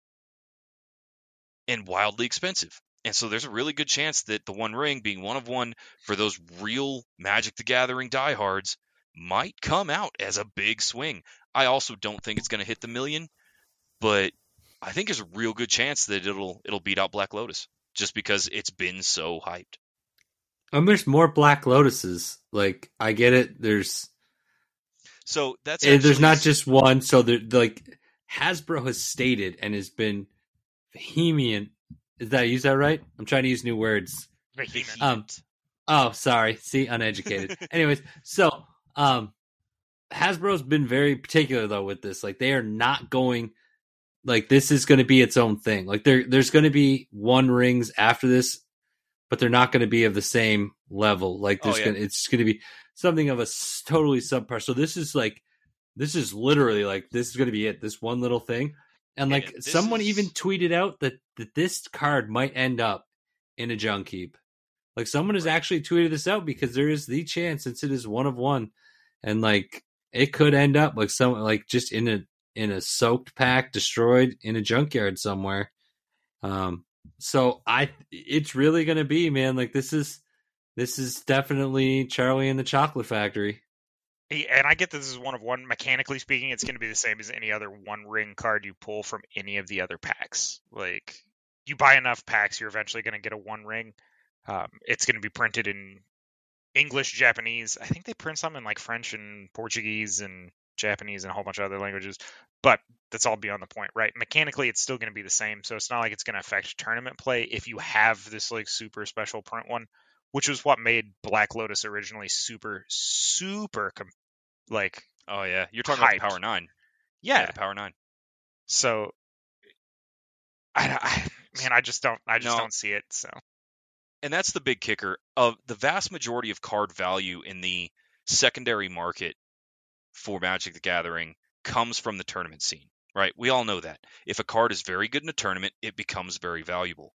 and wildly expensive. And so there's a really good chance that the One Ring, being one of one for those real Magic the Gathering diehards, might come out as a big swing. I also don't think it's going to hit the million, but I think there's a real good chance that it'll it'll beat out Black Lotus just because it's been so hyped. And there's more Black Lotuses. Like I get it. There's So that's and there's not just one. So there, like Hasbro has stated and has been vehement. Is that use that right? I'm trying to use new words. Vehement. Um, Oh, sorry. See, uneducated. Anyways, so um Hasbro's been very particular though with this. Like they are not going like this is going to be its own thing. Like there there's going to be one rings after this, but they're not going to be of the same level. Like Oh, there's yeah. going to it's going to be something of a totally subpar. So this is like this is literally like this is going to be it. This one little thing And like this someone even tweeted out that, that this card might end up in a junk heap. Like someone has Right. actually tweeted this out because there is the chance since it is one of one and like it could end up like some like just in a in a soaked pack destroyed in a junkyard somewhere. Um so I it's really to be man like this is this is definitely Charlie and the Chocolate Factory. And I get this is one of one. Mechanically speaking, it's going to be the same as any other one ring card you pull from any of the other packs. Like you buy enough packs, you're eventually going to get a one ring. Um, it's going to be printed in English, Japanese. I think they print some in like French and Portuguese and Japanese and a whole bunch of other languages. But that's all beyond the point, right? Mechanically, it's still going to be the same. So it's not like it's going to affect tournament play if you have this like super special print one, which was what made Black Lotus originally super, super com- like Oh yeah, you're talking about Hyped. the Power Nine. yeah. the Power Nine. So I, I man, I just don't, I just No. don't see it. So and that's the big kicker of the vast majority of card value in the secondary market for Magic the Gathering comes from the tournament scene, right? We all know that. If a card is very good in a tournament, it becomes very valuable.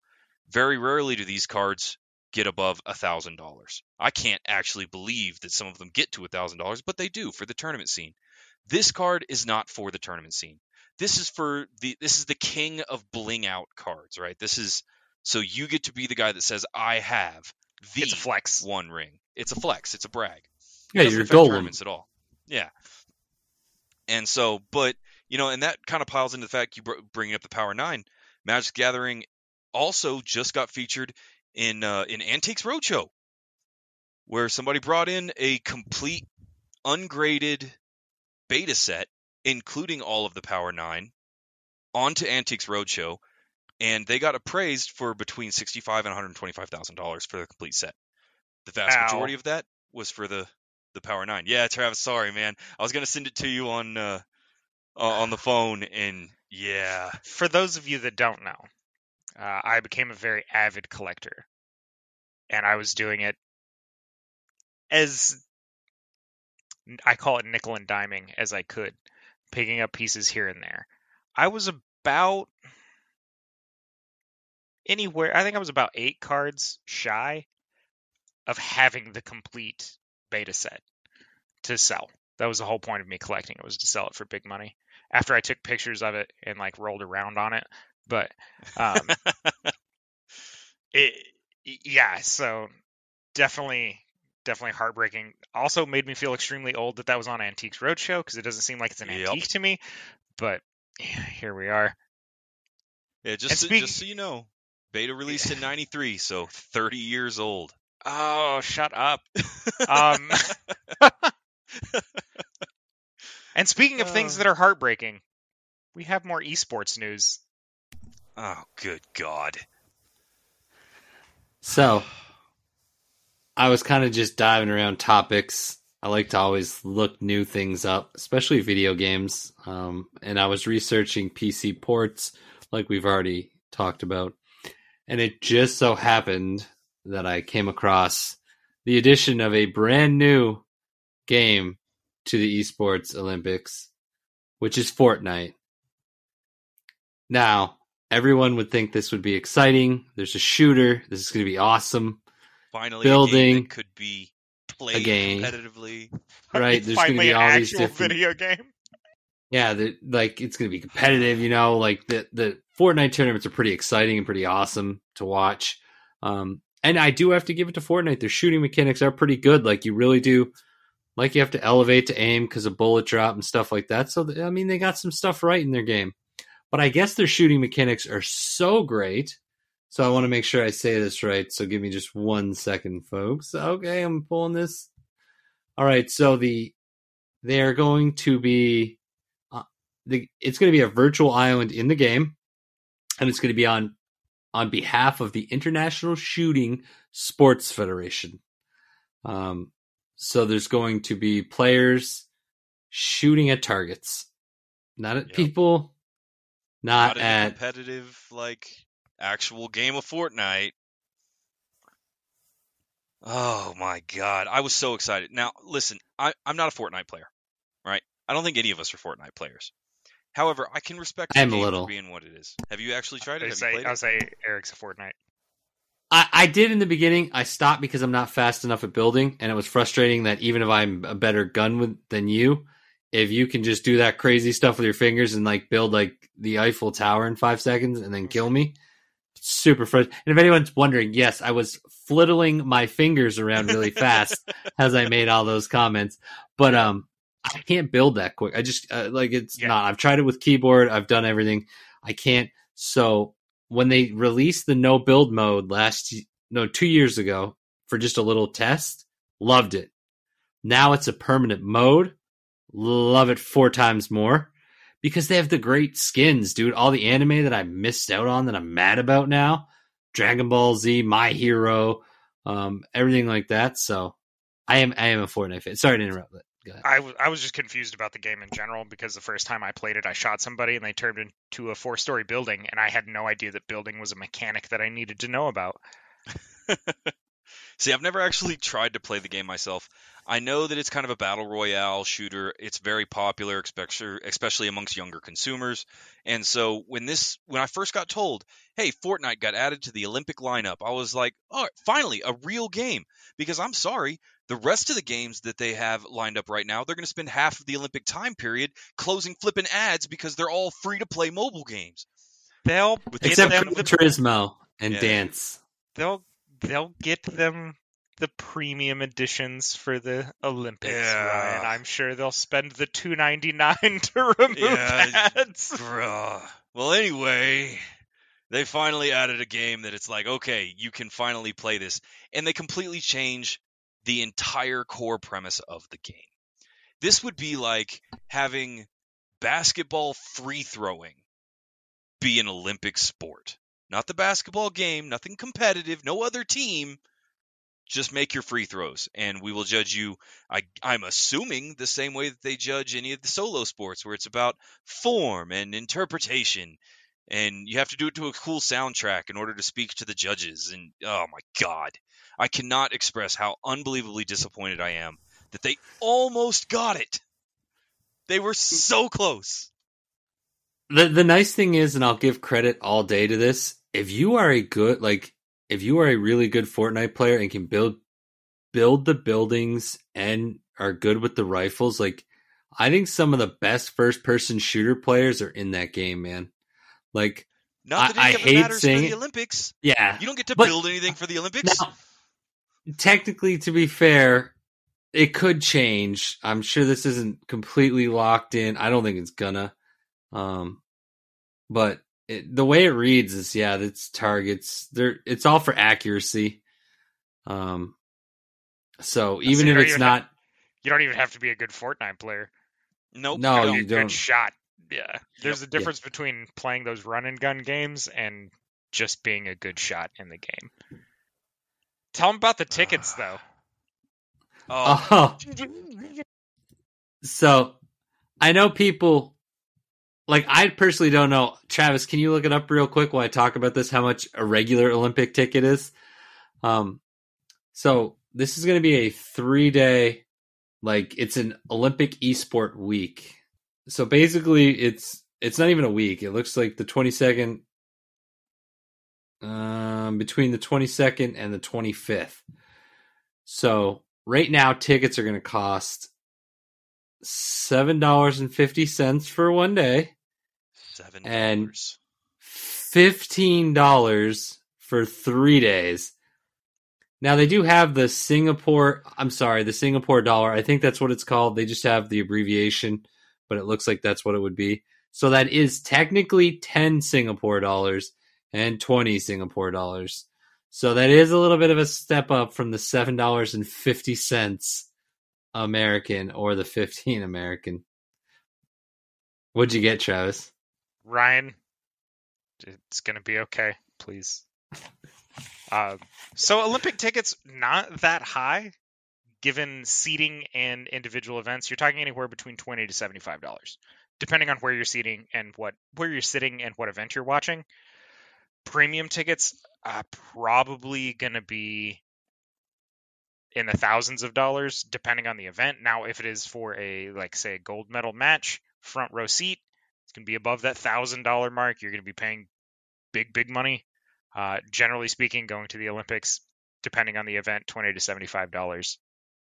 Very rarely do these cards get above a thousand dollars. I can't actually believe that some of them get to a thousand dollars, but they do for the tournament scene. This card is not for the tournament scene. This is for the this is the king of bling out cards, right? This is so you get to be the guy that says I have the it's a flex. one ring. It's a flex. It's a brag. Yeah, Doesn't you're affect golem. tournaments at all. Yeah. And so, but you know, and that kind of piles into the fact you br- bringing up the Power Nine. Magic Gathering also just got featured in uh, in Antiques Roadshow, where somebody brought in a complete ungraded beta set, including all of the Power Nine, onto Antiques Roadshow, and they got appraised for between sixty-five and one hundred twenty-five thousand dollars for the complete set. The vast Ow. majority of that was for the the Power Nine. Yeah, Travis, sorry, man. I was gonna send it to you on uh, uh, on the phone, and yeah, For those of you that don't know, uh, I became a very avid collector, and I was doing it as I call it nickel and diming as I could, picking up pieces here and there. I was about anywhere. I think I was about eight cards shy of having the complete beta set to sell. That was the whole point of me collecting it was to sell it for big money. After I took pictures of it and like rolled around on it, but um, it yeah. So definitely, definitely heartbreaking. Also made me feel extremely old that that was on Antiques Roadshow because it doesn't seem like it's an Yep. antique to me. But yeah, here we are. yeah. Just so, speak- just so you know, beta released in '93, so 30 years old. Oh, shut up. Um, and speaking of things Uh. that are heartbreaking, we have more esports news. oh, good God. So I was kind of just diving around topics. I like to always look new things up, especially video games. Um, and I was researching PC ports, like we've already talked about. And it just so happened that I came across the addition of a brand new game to the esports Olympics, which is Fortnite. Now, everyone would think this would be exciting. There's a shooter. This is going to be awesome. Finally, a Building could be played game. competitively. Right, there's gonna Finally, be all these different- video game. Yeah, the, like it's going to be competitive. You know, like the the Fortnite tournaments are pretty exciting and pretty awesome to watch. Um, and I do have to give it to Fortnite. Their shooting mechanics are pretty good. Like you really do, like you have to elevate to aim because of bullet drop and stuff like that. So I mean, they got some stuff right in their game. But I guess their shooting mechanics are so great. So I want to make sure I say this right. So give me just one second, folks. Okay, I'm pulling this. All right, so the they are going to be the, it's going to be a virtual island in the game, and it's going to be on on behalf of the International Shooting Sports Federation. Um, so there's going to be players shooting at targets, not at Yep. people, not, Not in a at competitive, like actual game of Fortnite. Oh my god, I was so excited. Now, listen, I, I'm not a Fortnite player, right? I don't think any of us are Fortnite players. However, I can respect I the am a game little. for being what it is. Have you actually tried it? Have you say, played I it? say Eric's a Fortnite. I, I did in the beginning. I stopped because I'm not fast enough at building, and it was frustrating that even if I'm a better gun with, than you, if you can just do that crazy stuff with your fingers and like build like the Eiffel Tower in five seconds and then kill me, super frustrating. And if anyone's wondering, yes, I was flittling my fingers around really fast as I made all those comments, but um, I can't build that quick. I just uh, like it's Yeah. not. I've tried it with keyboard. I've done everything. I can't. So when they released the no build mode last no two years ago for just a little test, loved it. Now it's a permanent mode. Love it four times more because they have the great skins, dude. All the anime that I missed out on that I'm mad about now, Dragon Ball Z, My Hero, um, everything like that. So I am I am a Fortnite fan. Sorry to interrupt. But. I, w- I was just confused about the game in general because the first time I played it, I shot somebody and they turned into a four story building, and I had no idea that building was a mechanic that I needed to know about. See, I've never actually tried to play the game myself. I know that it's kind of a battle royale shooter. It's very popular, especially especially amongst younger consumers. And so when this when I first got told, "Hey, Fortnite got added to the Olympic lineup," I was like, "Oh, finally a real game." Because I'm sorry, the rest of the games that they have lined up right now, they're going to spend half of the Olympic time period closing flipping ads because they're all free to play mobile games. They'll get Except them the, Turismo and Yeah. Dance. they'll they'll get them the premium editions for the Olympics, Yeah. Ryan. I'm sure they'll spend the two ninety nine to remove Yeah, ads. Bruh. Well, anyway, they finally added a game that it's like, okay, you can finally play this. And they completely change the entire core premise of the game. This would be like having basketball free throwing be an Olympic sport. Not the basketball game, nothing competitive, no other team. Just make your free throws, and we will judge you. I, I'm assuming the same way that they judge any of the solo sports, where it's about form and interpretation, and you have to do it to a cool soundtrack in order to speak to the judges. And oh my god, I cannot express how unbelievably disappointed I am that they almost got it. They were so close. The the nice thing is, and I'll give credit all day to this. If you are a good like, if you are a really good Fortnite player and can build build the buildings and are good with the rifles, like I think some of the best first person shooter players are in that game, man. Like, Not that I- I hate matters for saying the. Olympics. yeah, You don't get to build anything for the Olympics. Now, technically, to be fair, it could change. I'm sure this isn't completely locked in. I don't think it's gonna. Um, but it, the way it reads is, yeah, it's targets. There, it's all for accuracy. Um, so even See, if it's you- not, You don't even have to be a good Fortnite player. nope. No, I Be don't. you good don't. shot. Yeah. There's Yep. a difference between playing those run and gun games and just being a good shot in the game. Tell them about the tickets, though. Oh, oh, so I know people. Like I personally don't know. Travis, can you look it up real quick while I talk about this? How much a regular Olympic ticket is? Um, so this is going to be a three day, like it's an Olympic esport week. So basically, it's it's not even a week. It looks like the twenty second, um, between the twenty second and the twenty fifth. So right now, tickets are going to cost seven dollars and fifty cents for one day, seven and- fifteen dollars for three days. Now they do have the Singapore. I'm sorry, the Singapore dollar. I think that's what it's called. They just have the abbreviation, but it looks like that's what it would be. So that is technically ten Singapore dollars and twenty Singapore dollars. So that is a little bit of a step up from the seven dollars and fifty cents American or the fifteen American. What'd you get, Travis? Ryan, it's going to be okay. Please. Uh, so Olympic tickets not that high, given seating and individual events. You're talking anywhere between twenty to seventy five dollars, depending on where you're seating and what where you're sitting and what event you're watching. Premium tickets uh, probably going to be in the thousands of dollars, depending on the event. Now, if it is for a like say a gold medal match, front row seat, It's going to be above that thousand dollar mark. You're going to be paying big, big money. Uh, generally speaking, going to the Olympics, depending on the event, twenty to seventy-five dollars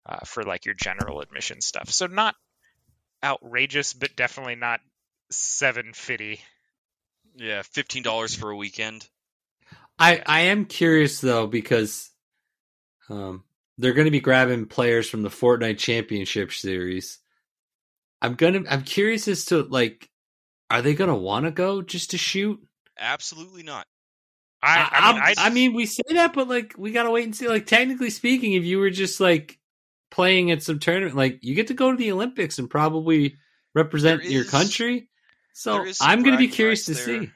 uh, for like your general admission stuff. So not outrageous, but definitely not seven fifty. Yeah, fifteen dollars for a weekend. I I am curious though because um they're going to be grabbing players from the Fortnite Championship series. I'm gonna I'm curious as to like, are they gonna want to go just to shoot? Absolutely not. I, I, mean, I, I mean, we say that, but like, we gotta wait and see. Like, technically speaking, if you were just like playing at some tournament, like, you get to go to the Olympics and probably represent There your country. So there is some I'm gonna be curious to there. see.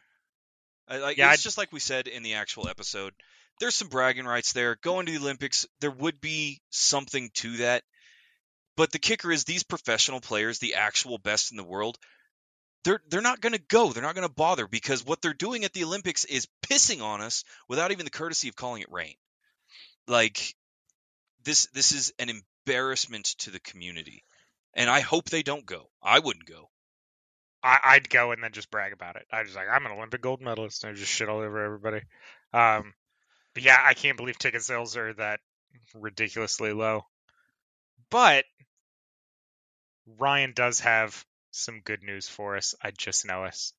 I, like, Yeah, it's I'd- just like we said in the actual episode. There's some bragging rights there. Going to the Olympics, there would be something to that. But the kicker is these professional players, the actual best in the world, they're they're not going to go. They're not going to bother because what they're doing at the Olympics is pissing on us without even the courtesy of calling it rain. Like this this is an embarrassment to the community. And I hope they don't go. I wouldn't go. I, I'd go and then just brag about it. I was like, I'm an Olympic gold medalist, and I just shit all over everybody. Um, but yeah, I can't believe ticket sales are that ridiculously low. But Ryan does have some good news for us. I just know us.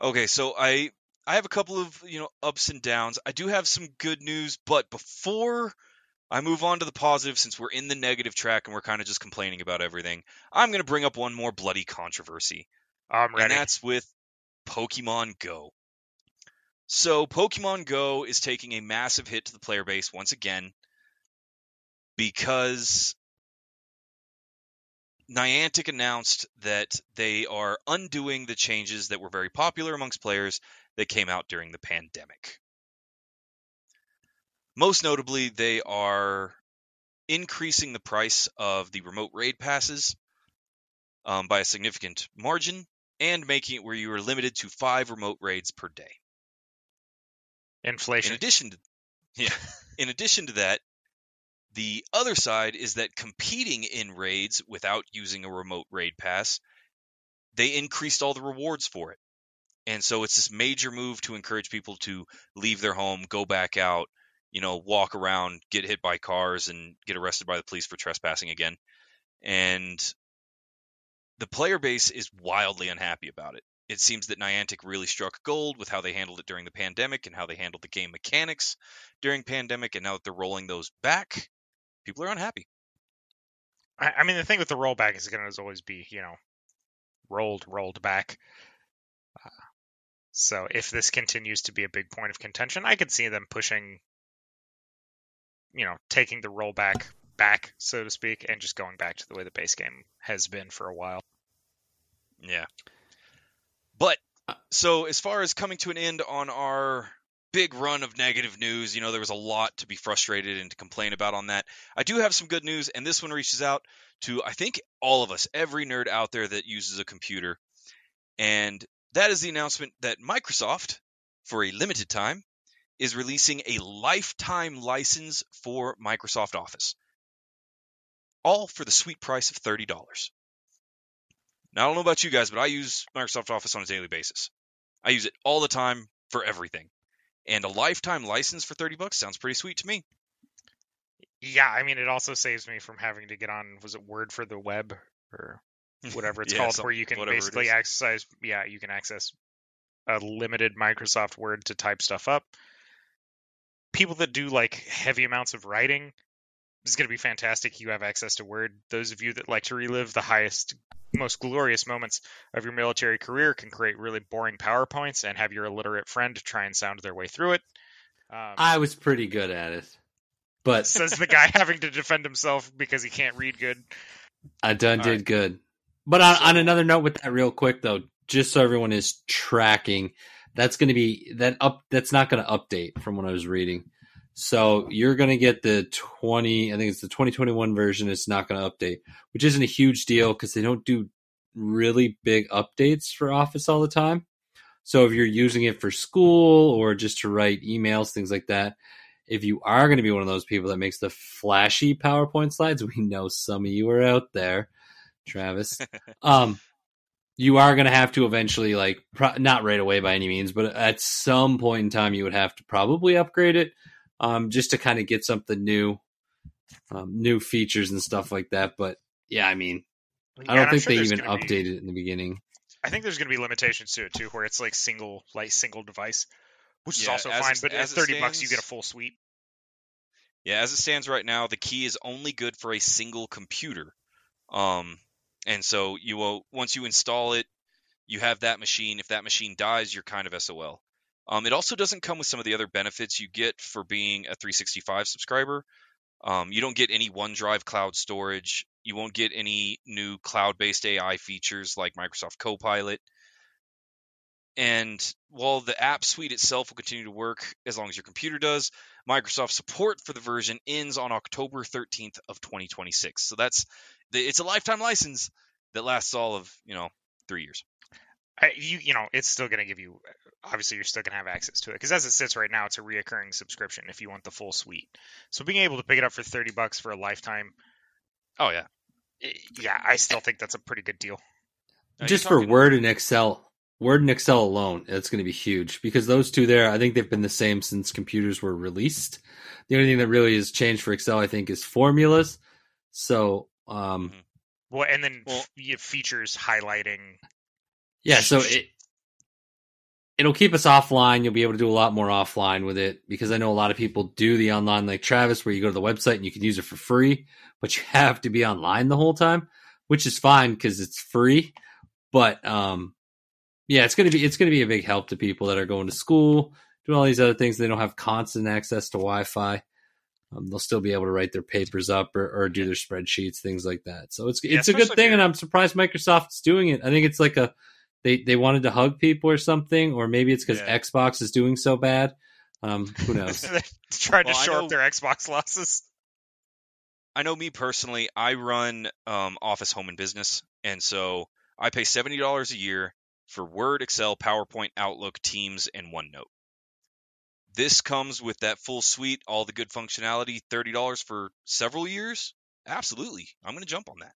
Okay, so I I have a couple of you know ups and downs. I do have some good news, but before I move on to the positive, since we're in the negative track and we're kind of just complaining about everything, I'm going to bring up one more bloody controversy, I'm and that's with Pokemon Go. So Pokemon Go is taking a massive hit to the player base once again because Niantic announced that they are undoing the changes that were very popular amongst players that came out during the pandemic. Most notably, they are increasing the price of the remote raid passes um, by a significant margin and making it where you are limited to five remote raids per day. Inflation. In addition to yeah, in addition to that, the other side is that competing in raids without using a remote raid pass, they increased all the rewards for it. And so it's this major move to encourage people to leave their home, go back out, you know, walk around, get hit by cars and get arrested by the police for trespassing again. And the player base is wildly unhappy about it. It seems that Niantic really struck gold with how they handled it during the pandemic and how they handled the game mechanics during pandemic and now that they're rolling those back, people are unhappy. I, I mean, the thing with the rollback is going to always be, you know, rolled, rolled back. Uh, so if this continues to be a big point of contention, I could see them pushing, you know, taking the rollback back, so to speak, and just going back to the way the base game has been for a while. Yeah. But so as far as coming to an end on our big run of negative news, you know, there was a lot to be frustrated and to complain about on that. I do have some good news, and this one reaches out to I think all of us, every nerd out there that uses a computer. And that is the announcement that Microsoft, for a limited time, is releasing a lifetime license for Microsoft Office. All for the sweet price of $30. Now, I don't know about you guys, but I use Microsoft Office on a daily basis. I use it all the time for everything. And a lifetime license for 30 bucks sounds pretty sweet to me. Yeah, I mean, it also saves me from having to get on, was it Word for the Web or whatever it's Yeah, called, where you can basically is. access, yeah, you can access a limited Microsoft Word to type stuff up. People that do like heavy amounts of writing, is going to be fantastic. You have access to Word. Those of you that like to relive the highest, most glorious moments of your military career can create really boring PowerPoints and have your illiterate friend try and sound their way through it. Um, I was pretty good at it, but says the guy having to defend himself because he can't read good. I done All did right. good. But on, on another note, with that, real quick though, just so everyone is tracking, that's going to be that up. That's not going to update from what I was reading. So you're going to get the 20. I think it's the 2021 version. It's not going to update, which isn't a huge deal because they don't do really big updates for Office all the time. So if you're using it for school or just to write emails, things like that, if you are going to be one of those people that makes the flashy PowerPoint slides, we know some of you are out there, Travis. um, you are going to have to eventually, like, pro- not right away by any means, but at some point in time, you would have to probably upgrade it um, just to kind of get something new, um, new features and stuff like that. But yeah, I mean, I don't think sure they even updated be, it in the beginning. I think there's going to be limitations to it too, where it's like single, like single device, which yeah, is also fine. but at thirty stands, bucks, you get a full suite. Yeah, as it stands right now, the key is only good for a single computer. Um, and so you will once you install it, you have that machine. If that machine dies, you're kind of SOL. Um, it also doesn't come with some of the other benefits you get for being a 365 subscriber. Um, you don't get any OneDrive cloud storage. You won't get any new cloud-based AI features like Microsoft Copilot. And while the app suite itself will continue to work as long as your computer does, Microsoft support for the version ends on October 13th of 2026. So that's it's a lifetime license that lasts all of you know three years. I, you you know it's still going to give you obviously you're still going to have access to it because as it sits right now it's a reoccurring subscription if you want the full suite. So being able to pick it up for 30 bucks for a lifetime oh yeah. Yeah i still think that's a pretty good deal. Just for word and excel word and excel alone it's going to be huge because those two there i think they've been the same since computers were released. The only thing that really has changed for excel i think is formulas. So um mm-hmm. well and then well, features highlighting yeah so it it'll keep us offline. You'll be able to do a lot more offline with it because I know a lot of people do the online like Travis, where you go to the website and you can use it for free, but you have to be online the whole time, which is fine because it's free. But um, yeah, it's gonna be it's gonna be a big help to people that are going to school, doing all these other things. They don't have constant access to Wi-Fi. Um, they'll still be able to write their papers up or, or do their spreadsheets, things like that. So it's it's a good thing, and I'm surprised Microsoft's doing it. I think it's like a they they wanted to hug people or something, or maybe it's because yeah. Xbox is doing so bad. Um, who knows? trying well, to shore up their Xbox losses. I know me personally. I run um, Office Home and Business, and so I pay seventy dollars a year for Word, Excel, PowerPoint, Outlook, Teams, and OneNote. This comes with that full suite, all the good functionality. Thirty dollars for several years. Absolutely, I'm going to jump on that.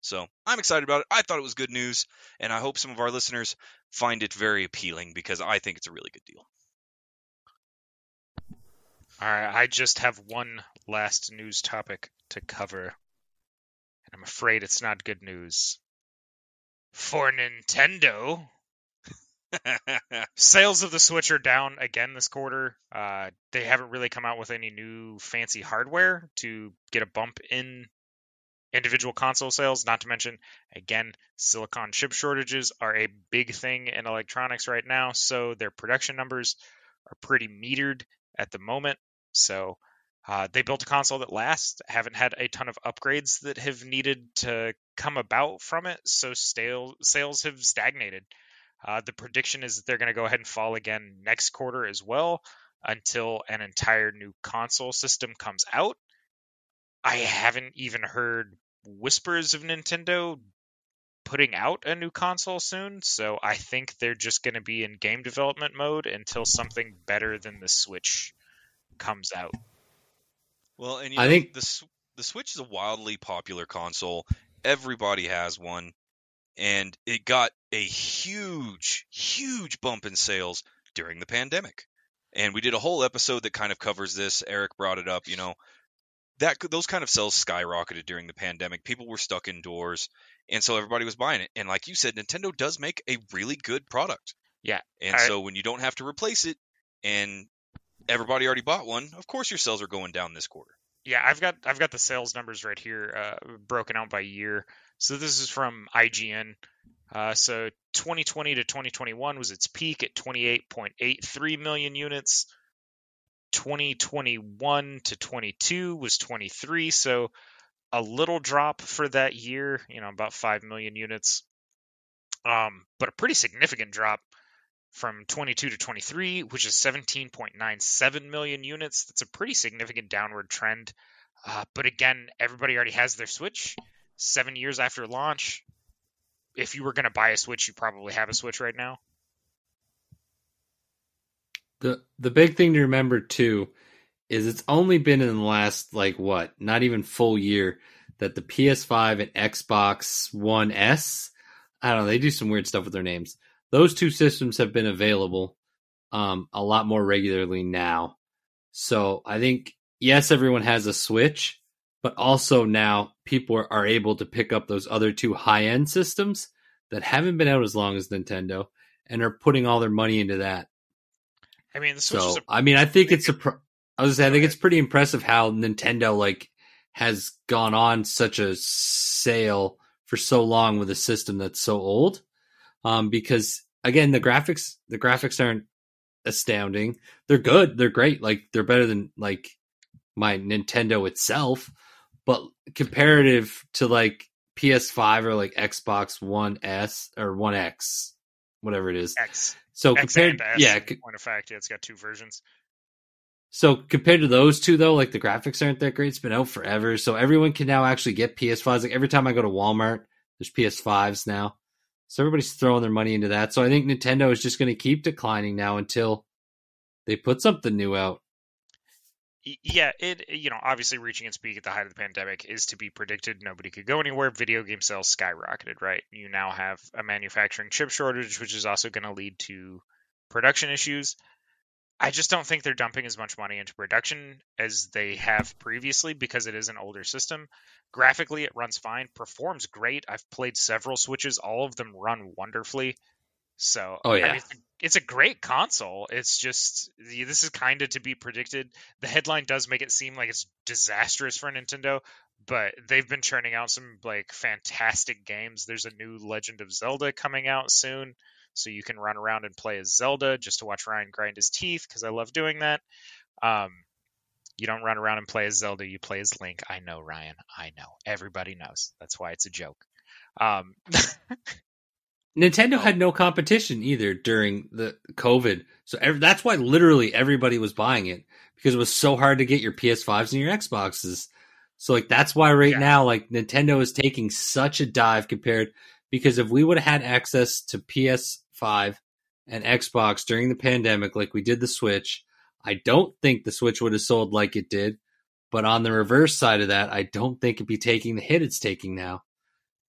So I'm excited about it. I thought it was good news, and I hope some of our listeners find it very appealing because I think it's a really good deal. All right, I just have one last news topic to cover, and I'm afraid it's not good news. For Nintendo, sales of the Switch are down again this quarter. Uh, they haven't really come out with any new fancy hardware to get a bump in individual console sales, not to mention, again, silicon chip shortages are a big thing in electronics right now. So their production numbers are pretty metered at the moment. So uh, they built a console that lasts, haven't had a ton of upgrades that have needed to come about from it. So stale, sales have stagnated. Uh, the prediction is that they're going to go ahead and fall again next quarter as well until an entire new console system comes out. I haven't even heard whispers of Nintendo putting out a new console soon, so I think they're just going to be in game development mode until something better than the Switch comes out. Well, and I know, think the the Switch is a wildly popular console. Everybody has one, and it got a huge, huge bump in sales during the pandemic. And we did a whole episode that kind of covers this. Eric brought it up. You know, that those kind of sales skyrocketed during the pandemic. People were stuck indoors, and so everybody was buying it. And like you said, Nintendo does make a really good product. Yeah. And I, so when you don't have to replace it, and everybody already bought one, of course your sales are going down this quarter. Yeah, I've got I've got the sales numbers right here, uh, broken out by year. So this is from IGN. Uh, so 2020 to 2021 was its peak at 28.83 million units. 2021 to 22 was 23, so a little drop for that year, you know, about 5 million units. Um, but a pretty significant drop from 22 to 23, which is 17.97 million units. That's a pretty significant downward trend. Uh, but again, everybody already has their Switch. Seven years after launch, if you were going to buy a Switch, you probably have a Switch right now. The the big thing to remember too is it's only been in the last like what, not even full year that the PS5 and Xbox One S I don't know. They do some weird stuff with their names. Those two systems have been available um, a lot more regularly now. So I think yes, everyone has a Switch, but also now people are, are able to pick up those other two high end systems that haven't been out as long as Nintendo and are putting all their money into that. I mean, the Switch So a I mean, I think it's a. Pro- I was say, I think ahead. it's pretty impressive how Nintendo like has gone on such a sale for so long with a system that's so old. Um, because again, the graphics the graphics aren't astounding. They're good. They're great. Like they're better than like my Nintendo itself. But comparative to like PS5 or like Xbox One S or One X, whatever it is. X. So X compared, S. yeah, in point of fact, yeah, it's got two versions. So compared to those two, though, like the graphics aren't that great. It's been out forever, so everyone can now actually get PS5s. Like every time I go to Walmart, there's PS5s now, so everybody's throwing their money into that. So I think Nintendo is just going to keep declining now until they put something new out. Yeah, it you know obviously reaching its peak at the height of the pandemic is to be predicted. Nobody could go anywhere. Video game sales skyrocketed. Right, you now have a manufacturing chip shortage, which is also going to lead to production issues. I just don't think they're dumping as much money into production as they have previously because it is an older system. Graphically, it runs fine, performs great. I've played several Switches, all of them run wonderfully. So, Oh, I mean, yeah. it's, a, it's a great console. It's just this is kind of to be predicted. The headline does make it seem like it's disastrous for Nintendo, but they've been churning out some like fantastic games. There's a new Legend of Zelda coming out soon, so you can run around and play as Zelda just to watch Ryan grind his teeth because I love doing that. Um, you don't run around and play as Zelda, you play as Link. I know, Ryan. I know. Everybody knows. That's why it's a joke. Um, Nintendo had oh. no competition either during the COVID, so ev- that's why literally everybody was buying it because it was so hard to get your PS5s and your Xboxes. So like that's why right Yeah. now like Nintendo is taking such a dive compared because if we would have had access to PS5 and Xbox during the pandemic like we did the Switch, I don't think the Switch would have sold like it did. But on the reverse side of that, I don't think it'd be taking the hit it's taking now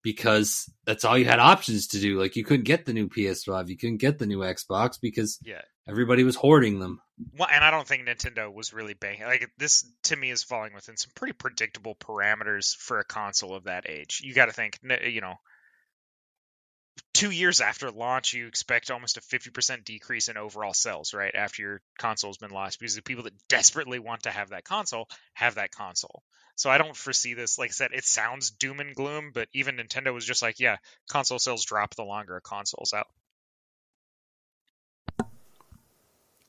because that's all you had options to do. Like you couldn't get the new PS5, you couldn't get the new Xbox because yeah. everybody was hoarding them. Well, and I don't think Nintendo was really banking. Like this, to me, is falling within some pretty predictable parameters for a console of that age. You got to think, you know, two years after launch, you expect almost a fifty percent decrease in overall sales, right? After your console's been launched, because the people that desperately want to have that console have that console. So I don't foresee this. Like I said, it sounds doom and gloom, but even Nintendo was just like, yeah, console sales drop the longer a console's out.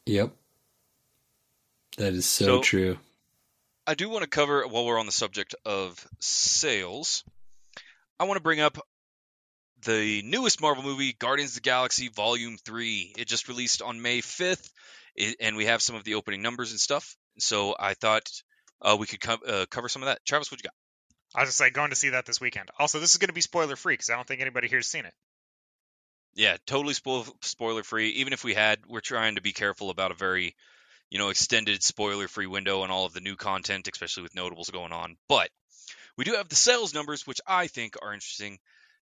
Yep. That is so, So- true. I do want to cover while we're on the subject of sales. I want to bring up the newest Marvel movie, Guardians of the Galaxy Volume 3. It just released on May 5th, and we have some of the opening numbers and stuff. So I thought uh, we could co- uh, cover some of that. Travis, what you got? I was just like going to see that this weekend. Also, this is going to be spoiler free because I don't think anybody here's seen it. Yeah, totally spoil- spoiler free. Even if we had, we're trying to be careful about a very, you know, extended spoiler free window and all of the new content, especially with notables going on. But we do have the sales numbers, which I think are interesting.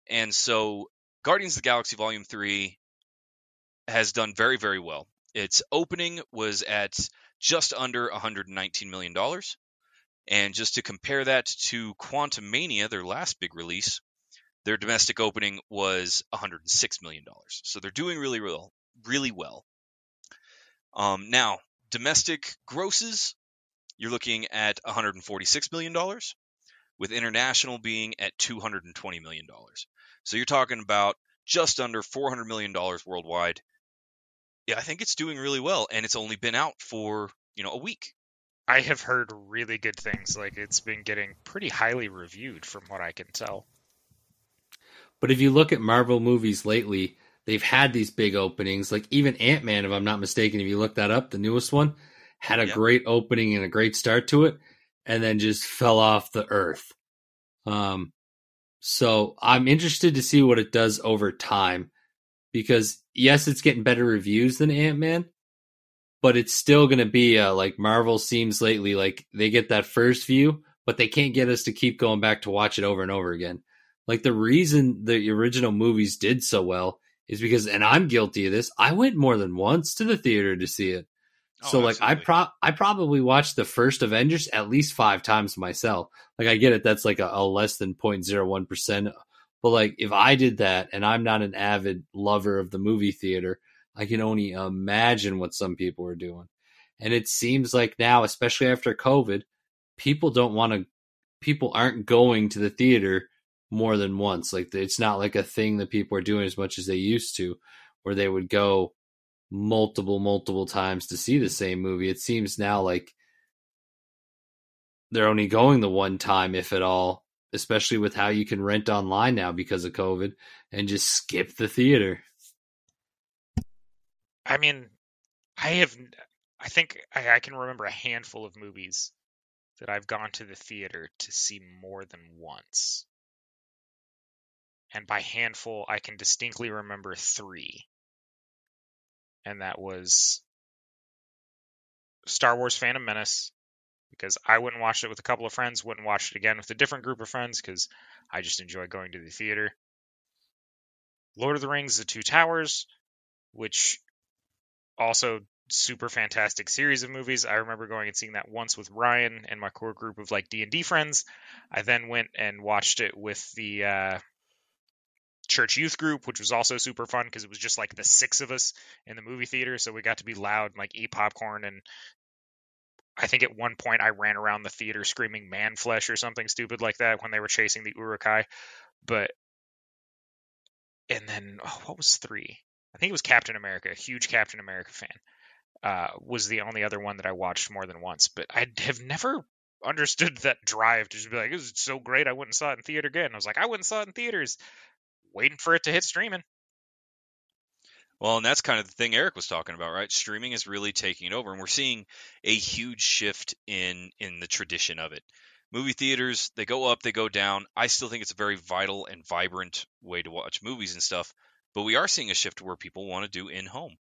And so, Guardians of the Galaxy Volume 3 has done very, very well. Its opening was at just under $119 million. And just to compare that to Quantumania, their last big release, their domestic opening was 106 million dollars. So they're doing really well, really well. Um, now, domestic grosses, you're looking at 146 million dollars, with international being at 220 million dollars. So you're talking about just under 400 million dollars worldwide. Yeah, I think it's doing really well, and it's only been out for you know a week. I have heard really good things. Like it's been getting pretty highly reviewed from what I can tell. But if you look at Marvel movies lately, they've had these big openings. Like even Ant Man, if I'm not mistaken, if you look that up, the newest one had a Yep. great opening and a great start to it, and then just fell off the earth. Um, so I'm interested to see what it does over time, because yes, it's getting better reviews than Ant Man, but it's still going to be uh, like Marvel seems lately like they get that first view, but they can't get us to keep going back to watch it over and over again. Like the reason the original movies did so well is because, and I'm guilty of this. I went more than once to the theater to see it. Oh, so like I pro I probably watched the first Avengers at least five times myself. Like I get it, that's like a, a less than 0.01 percent. But like if I did that, and I'm not an avid lover of the movie theater, I can only imagine what some people are doing. And it seems like now, especially after COVID, people don't want to. People aren't going to the theater more than once. Like it's not like a thing that people are doing as much as they used to, where they would go multiple multiple times to see the same movie. It seems now like they're only going the one time if at all, especially with how you can rent online now because of COVID and just skip the theater. I mean, I have, I think I, I can remember a handful of movies that I've gone to the theater to see more than once. And by handful, I can distinctly remember three. And that was Star Wars Phantom Menace, because I wouldn't watch it with a couple of friends, wouldn't watch it again with a different group of friends, because I just enjoy going to the theater. Lord of the Rings, The Two Towers, which also super fantastic series of movies. I remember going and seeing that once with Ryan and my core group of like D and D friends. I then went and watched it with the uh, church youth group, which was also super fun because it was just like the six of us in the movie theater, so we got to be loud and like eat popcorn. And I think at one point I ran around the theater screaming "man flesh" or something stupid like that when they were chasing the Uruk-hai. But and then oh, what was three? I think it was Captain America. A huge Captain America fan. Uh, was the only other one that I watched more than once. But I have never understood that drive to just be like, "This is so great, I went and saw it in theater again." I was like, "I went and saw it in theaters, waiting for it to hit streaming." Well, and that's kind of the thing Eric was talking about, right? Streaming is really taking over, and we're seeing a huge shift in in the tradition of it. Movie theaters, they go up, they go down. I still think it's a very vital and vibrant way to watch movies and stuff, but we are seeing a shift where people want to do in home.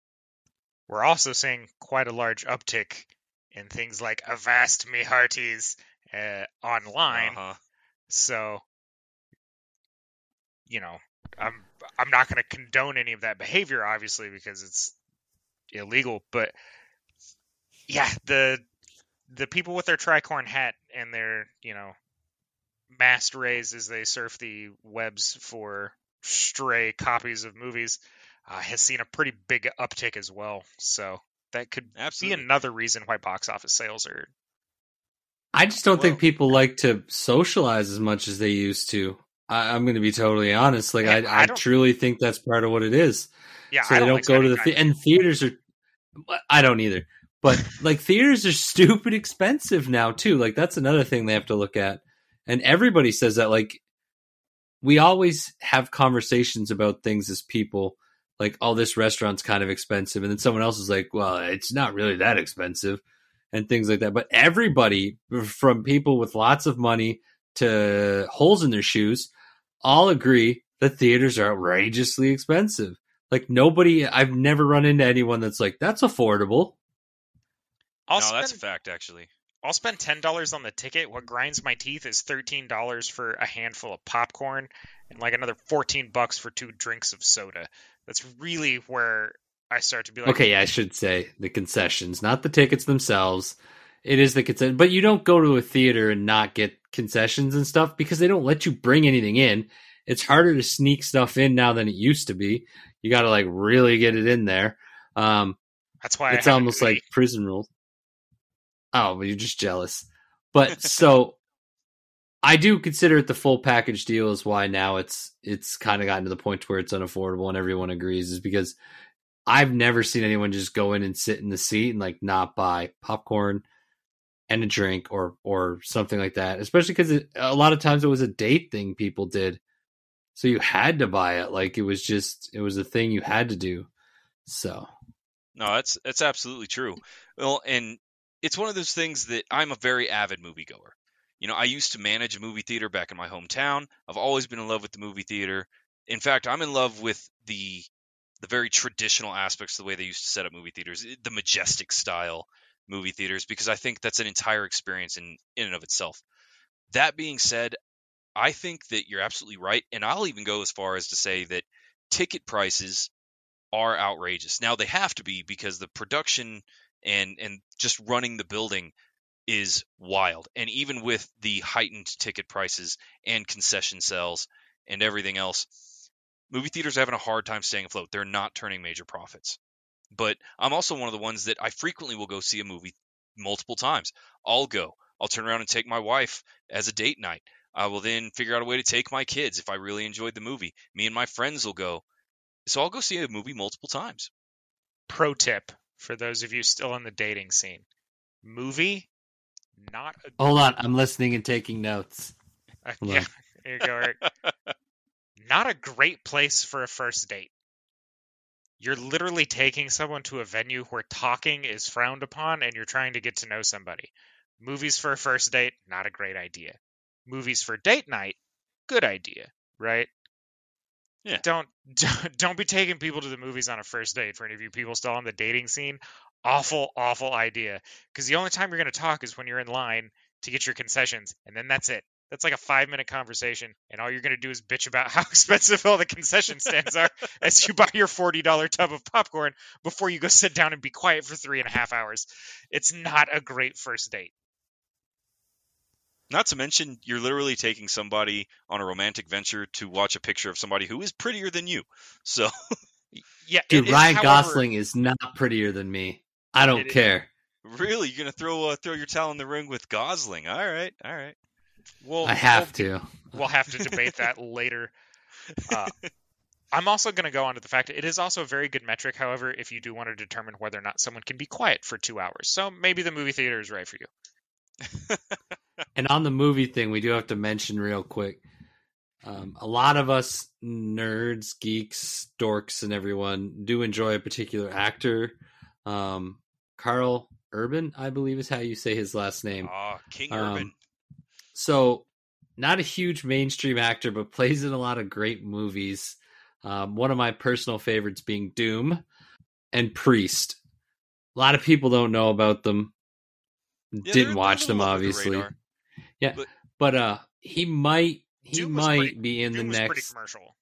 We're also seeing quite a large uptick in things like Avast Me Hearties uh, online. Uh-huh. So, you know, I'm I'm not going to condone any of that behavior, obviously, because it's illegal. But yeah, the the people with their tricorn hat and their you know mast rays as they surf the webs for stray copies of movies uh, has seen a pretty big uptick as well. So that could Absolutely. be another reason why box office sales are I just don't Well- think people like to socialize as much as they used to. I, I'm going to be totally honest. Like Man, I, I I, truly think that's part of what it is. yeah. so I they don't, don't go to the the- and theaters are. I don't either. But like theaters are stupid expensive now too. Like that's another thing they have to look at. And everybody says that. Like we always have conversations about things as people. Like, oh, this restaurant's kind of expensive, and then someone else is like, well, it's not really that expensive, and things like that. But everybody, from people with lots of money to holes in their shoes, all agree that theaters are outrageously expensive. Like nobody, I've never run into anyone that's like, that's affordable. I'll no, spend, that's a fact, actually. I'll spend ten dollars on the ticket. What grinds my teeth is thirteen dollars for a handful of popcorn and like another fourteen bucks for two drinks of soda. That's really where I start to be like, Okay, yeah, I should say the concessions, not the tickets themselves. It is the concession, but you don't go to a theater and not get concessions and stuff because they don't let you bring anything in. It's harder to sneak stuff in now than it used to be. You got to like really get it in there. Um, that's why it's almost like prison rules. Oh, but you're just jealous. But so I do consider it the full package deal is why now it's it's kind of gotten to the point where it's unaffordable and everyone agrees is because I've never seen anyone just go in and sit in the seat and like not buy popcorn and a drink or or something like that. Especially because a lot of times it was a date thing people did, so you had to buy it. Like it was just it was a thing you had to do. So No, that's that's absolutely true. Well, and it's one of those things that I'm a very avid moviegoer. You know, I used to manage a movie theater back in my hometown. I've always been in love with the movie theater. In fact, I'm in love with the the very traditional aspects of the way they used to set up movie theaters, eh, the majestic style movie theaters, because I think that's an entire experience in in and of itself. That being said, I think that you're absolutely right, and I'll even go as far as to say that ticket prices are outrageous. Now they have to be because the production and and just running the building is wild. And even with the heightened ticket prices and concession sales and everything else, movie theaters are having a hard time staying afloat. They're not turning major profits. But I'm also one of the ones that I frequently will go see a movie multiple times. I'll go. I'll turn around and take my wife as a date night. I will then figure out a way to take my kids if I really enjoyed the movie. Me and my friends will go. So I'll go see a movie multiple times. Pro tip for those of you still in the dating scene movie, not a. Hold on, I'm listening and taking notes. Uh, yeah, on. there you go, Eric. not a great place for a first date. You're literally taking someone to a venue where talking is frowned upon and you're trying to get to know somebody. Movies for a first date, not a great idea. Movies for date night, good idea, right? Yeah. Don't don't don't be taking people to the movies on a first date for any of you people still on the dating scene. Awful, awful idea. Because the only time you're going to talk is when you're in line to get your concessions, and then that's it. That's like a five minute conversation, and all you're going to do is bitch about how expensive all the concession stands are as you buy your $40 tub of popcorn before you go sit down and be quiet for three and a half hours. It's not a great first date. Not to mention, you're literally taking somebody on a romantic venture to watch a picture of somebody who is prettier than you. So, Yeah, it Dude, is, Ryan however- Gosling is not prettier than me. I don't It is- care. really, you're gonna throw uh, throw your towel in the ring with Gosling? All right, all right. We'll, I have we'll, to. We'll have to debate that later. Uh, I'm also going to go on to the fact that it is also a very good metric, however, if you do want to determine whether or not someone can be quiet for two hours. So maybe the movie theater is right for you. And on the movie thing, we do have to mention real quick. Um, a lot of us nerds, geeks, dorks, and everyone do enjoy a particular actor. Um, Karl Urban, I believe, is how you say his last name. Ah, King Um, Urban. So not a huge mainstream actor, but plays in a lot of great movies. Um, one of my personal favorites being Doom and Priest. A lot of people don't know about them. Yeah, Didn't watch them, under the obviously. Yeah, but- but uh, he might he Doom might pretty- be in Doom the next. commercial.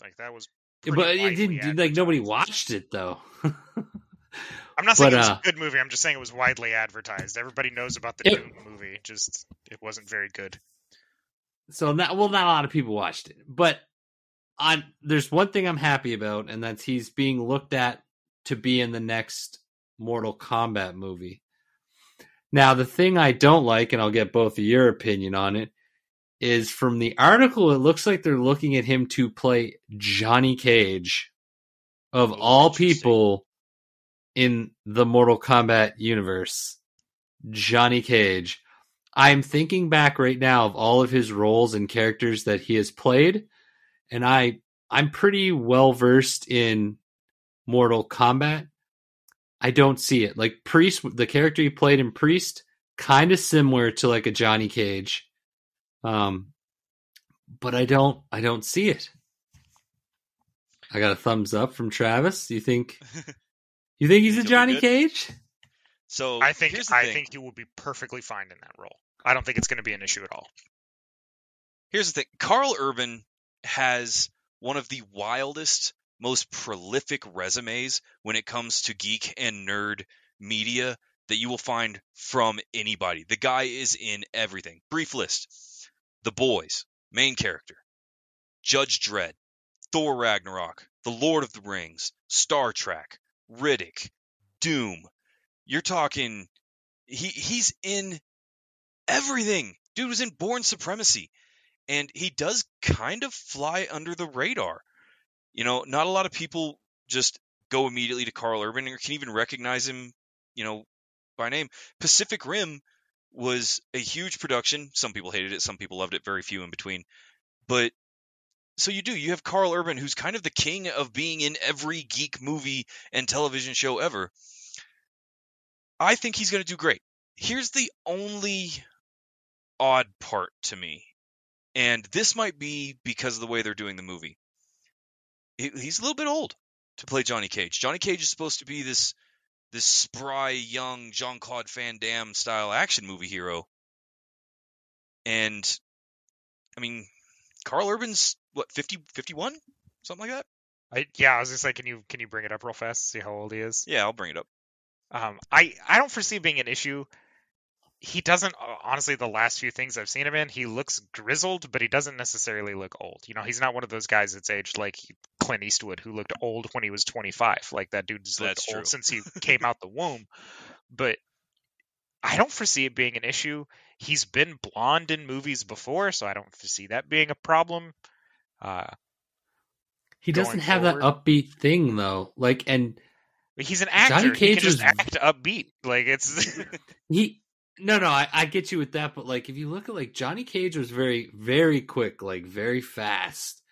Like that was. but it didn't like nobody watched it though. I'm not saying but, it was uh, a good movie. I'm just saying it was widely advertised. Everybody knows about the It- Doom movie. Just it wasn't very good. so not well, not a lot of people watched it, but on there's one thing I'm happy about, and that's he's being looked at to be in the next Mortal Kombat movie. Now, the thing I don't like, and I'll get both of your opinion on it, is from the article, it looks like they're looking at him to play Johnny Cage, of all people in the Mortal Kombat universe. Johnny Cage. I'm thinking back right now of all of his roles and characters that he has played, and I I'm pretty well versed in Mortal Kombat. I don't see it. Like Priest, the character he played in Priest, kind of similar to like a Johnny Cage. Um, but I don't, I don't see it. I got a thumbs up from Travis. You think, you think he's a Think he'll be Johnny? Cage? So I think here's the I thing. think he will be perfectly fine in that role. I don't think it's going to be an issue at all. here's the thing Karl Urban has one of the wildest, most prolific resumes when it comes to geek and nerd media that you will find from anybody. The guy is in everything. Brief list The Boys, main character, Judge Dredd, Thor Ragnarok, The Lord of the Rings, Star Trek, Riddick, Doom. You're talking he he's in everything. Dude was in Bourne Supremacy and he does kind of fly under the radar. You know, not a lot of people just go immediately to Karl Urban or can even recognize him, you know, by name. Pacific Rim was a huge production. Some people hated it, some people loved it, very few in between. But so you do, you have Karl Urban who's kind of the king of being in every geek movie and television show ever. I think he's going to do great. Here's the only odd part to me and this might be because of the way they're doing the movie. He's a little bit old to play Johnny Cage. Johnny Cage is supposed to be this this spry young Jean Claude Van Damme style action movie hero, and I mean, Karl Urban's what 50, 51? something like that. I, yeah, I was just like, can you can you bring it up real fast? See how old he is. Yeah, I'll bring it up. Um, I I don't foresee being an issue. He doesn't uh, honestly. The last few things I've seen him in, he looks grizzled, but he doesn't necessarily look old. You know, he's not one of those guys that's aged like Clint Eastwood, who looked old when he was 25. Like that dude's looked That's true. old since he came out the womb. But I don't foresee it being an issue. He's been blonde in movies before, so I don't foresee that being a problem. Uh, He doesn't have that upbeat thing though. Like, and he's an actor. Johnny he Cage can just was- act upbeat. Like it's he no no I, I get you with that but like if you look at like johnny cage was very very quick like very fast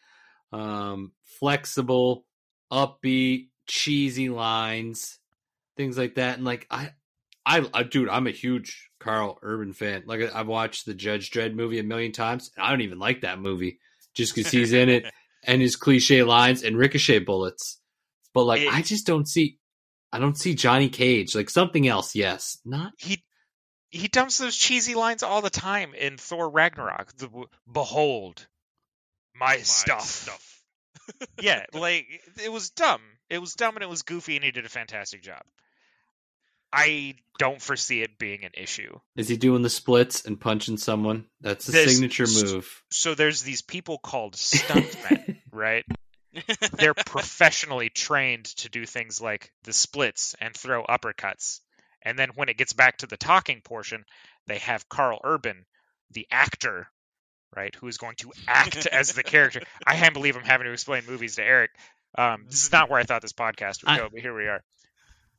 um flexible upbeat cheesy lines things like that and like i i, I dude i'm a huge karl urban fan like i've watched the judge dredd movie a million times and i don't even like that movie just because he's in it and his cliche lines and ricochet bullets but like It- i just don't see i don't see johnny cage like something else yes not he he dumps those cheesy lines all the time in Thor Ragnarok. The behold my, My stuff. yeah, like it was dumb. It was dumb and it was goofy and he did a fantastic job. I don't foresee it being an issue. Is he doing the splits and punching someone? That's a This- signature move. So there's these people called stuntmen, right? They're professionally trained to do things like the splits and throw uppercuts. And then when it gets back to the talking portion, they have Karl Urban, the actor, right, who is going to act as the character. I can't believe I'm having to explain movies to Eric. Um, this is not where I thought this podcast would I- go, but here we are.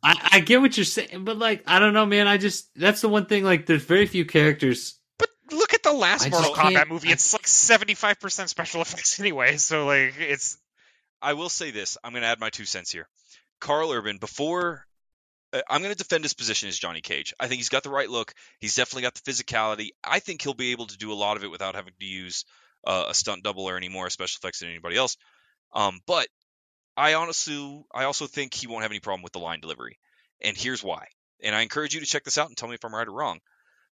I, I get what you're saying, but like I don't know, man. I just that's the one thing. Like, there's very few characters. But look at the last I Mortal Kombat movie. I- It's like 75% special effects anyway, so like it's I will say this. I'm going to add my two cents here. Karl Urban, before uh, I'm going to defend his position as Johnny Cage. I think he's got the right look. He's definitely got the physicality. I think he'll be able to do a lot of it without having to use uh, a stunt double or any more special effects than anybody else. Um, but I honestly, I also think he won't have any problem with the line delivery. And here's why. And I encourage you to check this out and tell me if I'm right or wrong.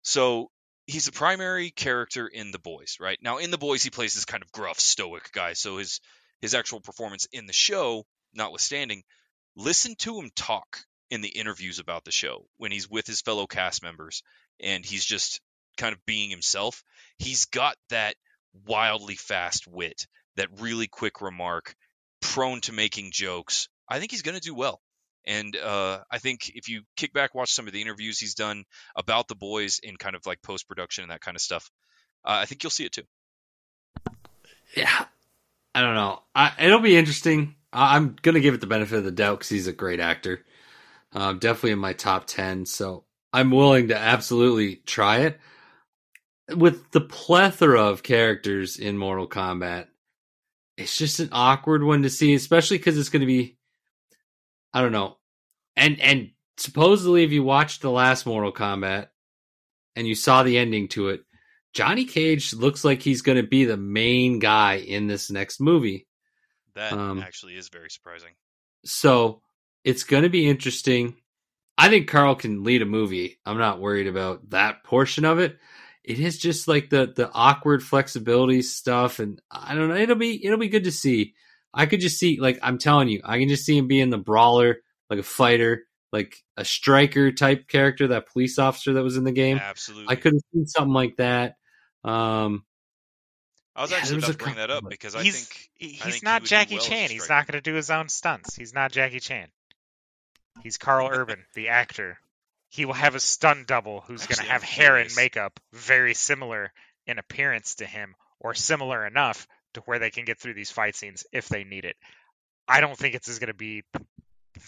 So he's the primary character in The Boys, right? Now in The Boys, he plays this kind of gruff, stoic guy. So his his actual performance in the show, notwithstanding, listen to him talk in the interviews about the show when he's with his fellow cast members and he's just kind of being himself. He's got that wildly fast wit, that really quick remark, prone to making jokes. I think he's going to do well. And uh, I think if you kick back, watch some of the interviews he's done about the boys in kind of like post production and that kind of stuff, uh, I think you'll see it too. Yeah, I don't know. I, it'll be interesting. I, I'm gonna give it the benefit of the doubt because he's a great actor. Um, definitely in my top ten, so I'm willing to absolutely try it. With the plethora of characters in Mortal Kombat, it's just an awkward one to see, especially because it's going to be, I don't know, and and supposedly if you watched the last Mortal Kombat and you saw the ending to it, Johnny Cage looks like he's going to be the main guy in this next movie. That Um, actually is very surprising. So it's going to be interesting. I think Karl can lead a movie. I'm not worried about that portion of it. It is just like the the awkward flexibility stuff, and I don't know. It'll be it'll be good to see. I could just see like I'm telling you, I can just see him being the brawler, like a fighter, like a striker type character, that police officer that was in the game. Absolutely. I could have seen something like that. Um, I was Yeah, actually there was about to bring that up because I he's think he- I he's think not would do Jackie well Chan. He's not going to do his own stunts. He's not Jackie Chan. He's Karl Urban, the actor. He will have a stunt double who's going to have hair and makeup very similar in appearance to him, or similar enough to where they can get through these fight scenes if they need it. I don't think it's going to be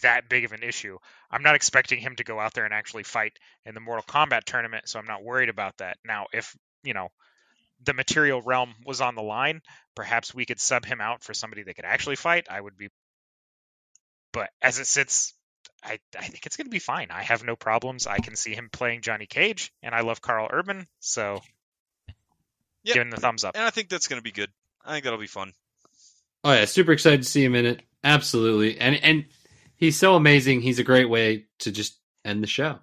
that big of an issue. I'm not expecting him to go out there and actually fight in the Mortal Kombat tournament, so I'm not worried about that. Now, if you know the material realm was on the line, perhaps we could sub him out for somebody that could actually fight. I would be, but as it sits, I I think it's going to be fine. I have no problems. I can see him playing Johnny Cage, and I love Karl Urban, so Yep. giving the thumbs up. and I think that's going to be good. I think that'll be fun. Oh yeah, super excited to see him in it. Absolutely, and and he's so amazing. He's a great way to just end the show.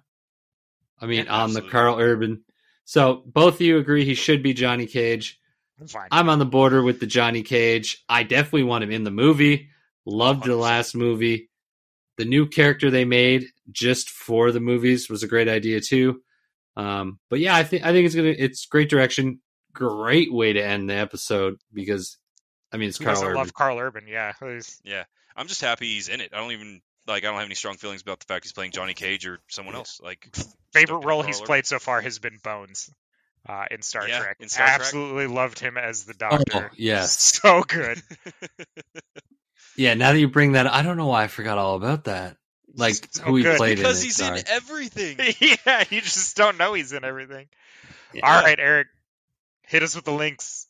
I mean, Yeah, on the. Karl Urban. So both of you agree he should be Johnny Cage. I'm fine. I'm on the border with the Johnny Cage. I definitely want him in the movie. Loved oh, the 100%. last movie. The new character they made just for the movies was a great idea too. Um, but yeah, I think I think it's gonna it's great direction. Great way to end the episode because I mean it's Who Karl doesn't Urban. love Karl Urban? Yeah. He's- Yeah, I'm just happy he's in it. I don't even like. I don't have any strong feelings about the fact he's playing Johnny Cage or someone else. Like favorite role he's Urban. played so far has been Bones uh, in Star Yeah, Trek. in Star Trek. Absolutely loved him as the Doctor. Oh, yes. so good. Yeah, now that you bring that, I don't know why I forgot all about that. Like So who he good. played because in it. he's sorry. in everything. yeah, you just don't know he's in everything. Yeah. All right, Eric, hit us with the links.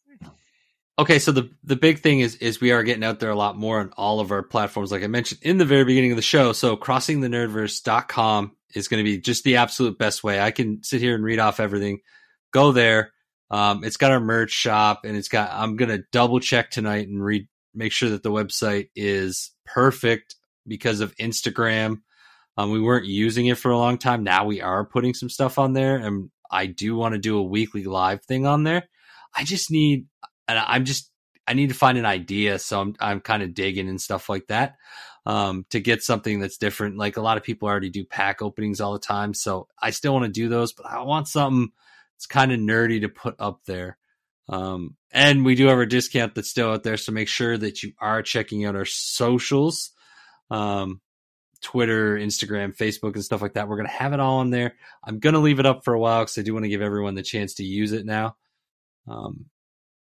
Okay, so the the big thing is is we are getting out there a lot more on all of our platforms, like I mentioned in the very beginning of the show. So crossingthenerdverse.com is going to be just the absolute best way. I can sit here and read off everything. Go there. Um, it's got our merch shop, and it's got. I'm going to double check tonight and read, make sure that the website is perfect because of Instagram. Um, we weren't using it for a long time. Now we are putting some stuff on there, and I do want to do a weekly live thing on there. I just need and I'm just I need to find an idea, so I'm I'm kind of digging and stuff like that um, to get something that's different. Like a lot of people already do pack openings all the time, so I still want to do those, but I want something that's kind of nerdy to put up there. Um, and we do have our discount that's still out there, so make sure that you are checking out our socials, um, Twitter, Instagram, Facebook, and stuff like that. We're gonna have it all on there. I'm gonna leave it up for a while because I do want to give everyone the chance to use it now. Um,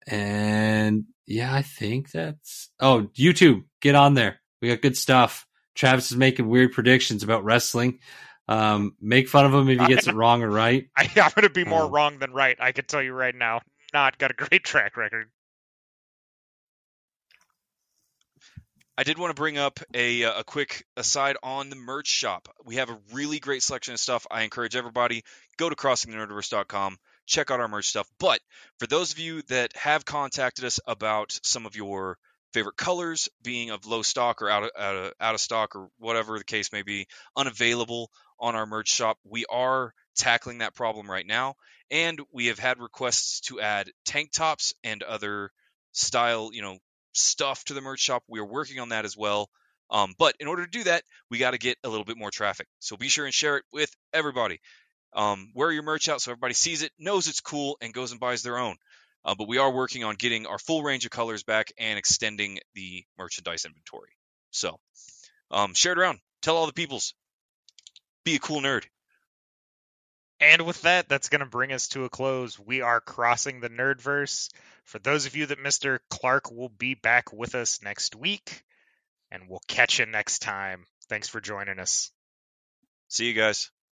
and yeah, I think that's. Oh, YouTube, get on there. We got good stuff. Travis is making weird predictions about wrestling. Um, make fun of him if he gets it wrong or right. I, I'm going to be more Oh. wrong than right. I can tell you right now. Not got a great track record. I did want to bring up a uh, a quick aside on the merch shop. We have a really great selection of stuff. I encourage everybody go to crossingthenerdverse.com, check out our merch stuff. But for those of you that have contacted us about some of your favorite colors being of low stock or out of, out of, out of stock or whatever the case may be, unavailable on our merch shop, we are tackling that problem right now. And we have had requests to add tank tops and other style, you know, stuff to the merch shop. We are working on that as well. Um, but in order to do that, we got to get a little bit more traffic. So be sure and share it with everybody. Um, wear your merch out so everybody sees it, knows it's cool, and goes and buys their own. Uh, but we are working on getting our full range of colors back and extending the merchandise inventory. So um, share it around. Tell all the peoples. Be a cool nerd. And with that, that's going to bring us to a close. We are crossing the Nerdverse. For those of you that Mr. Clark will be back with us next week, and we'll catch you next time. Thanks for joining us. See you guys.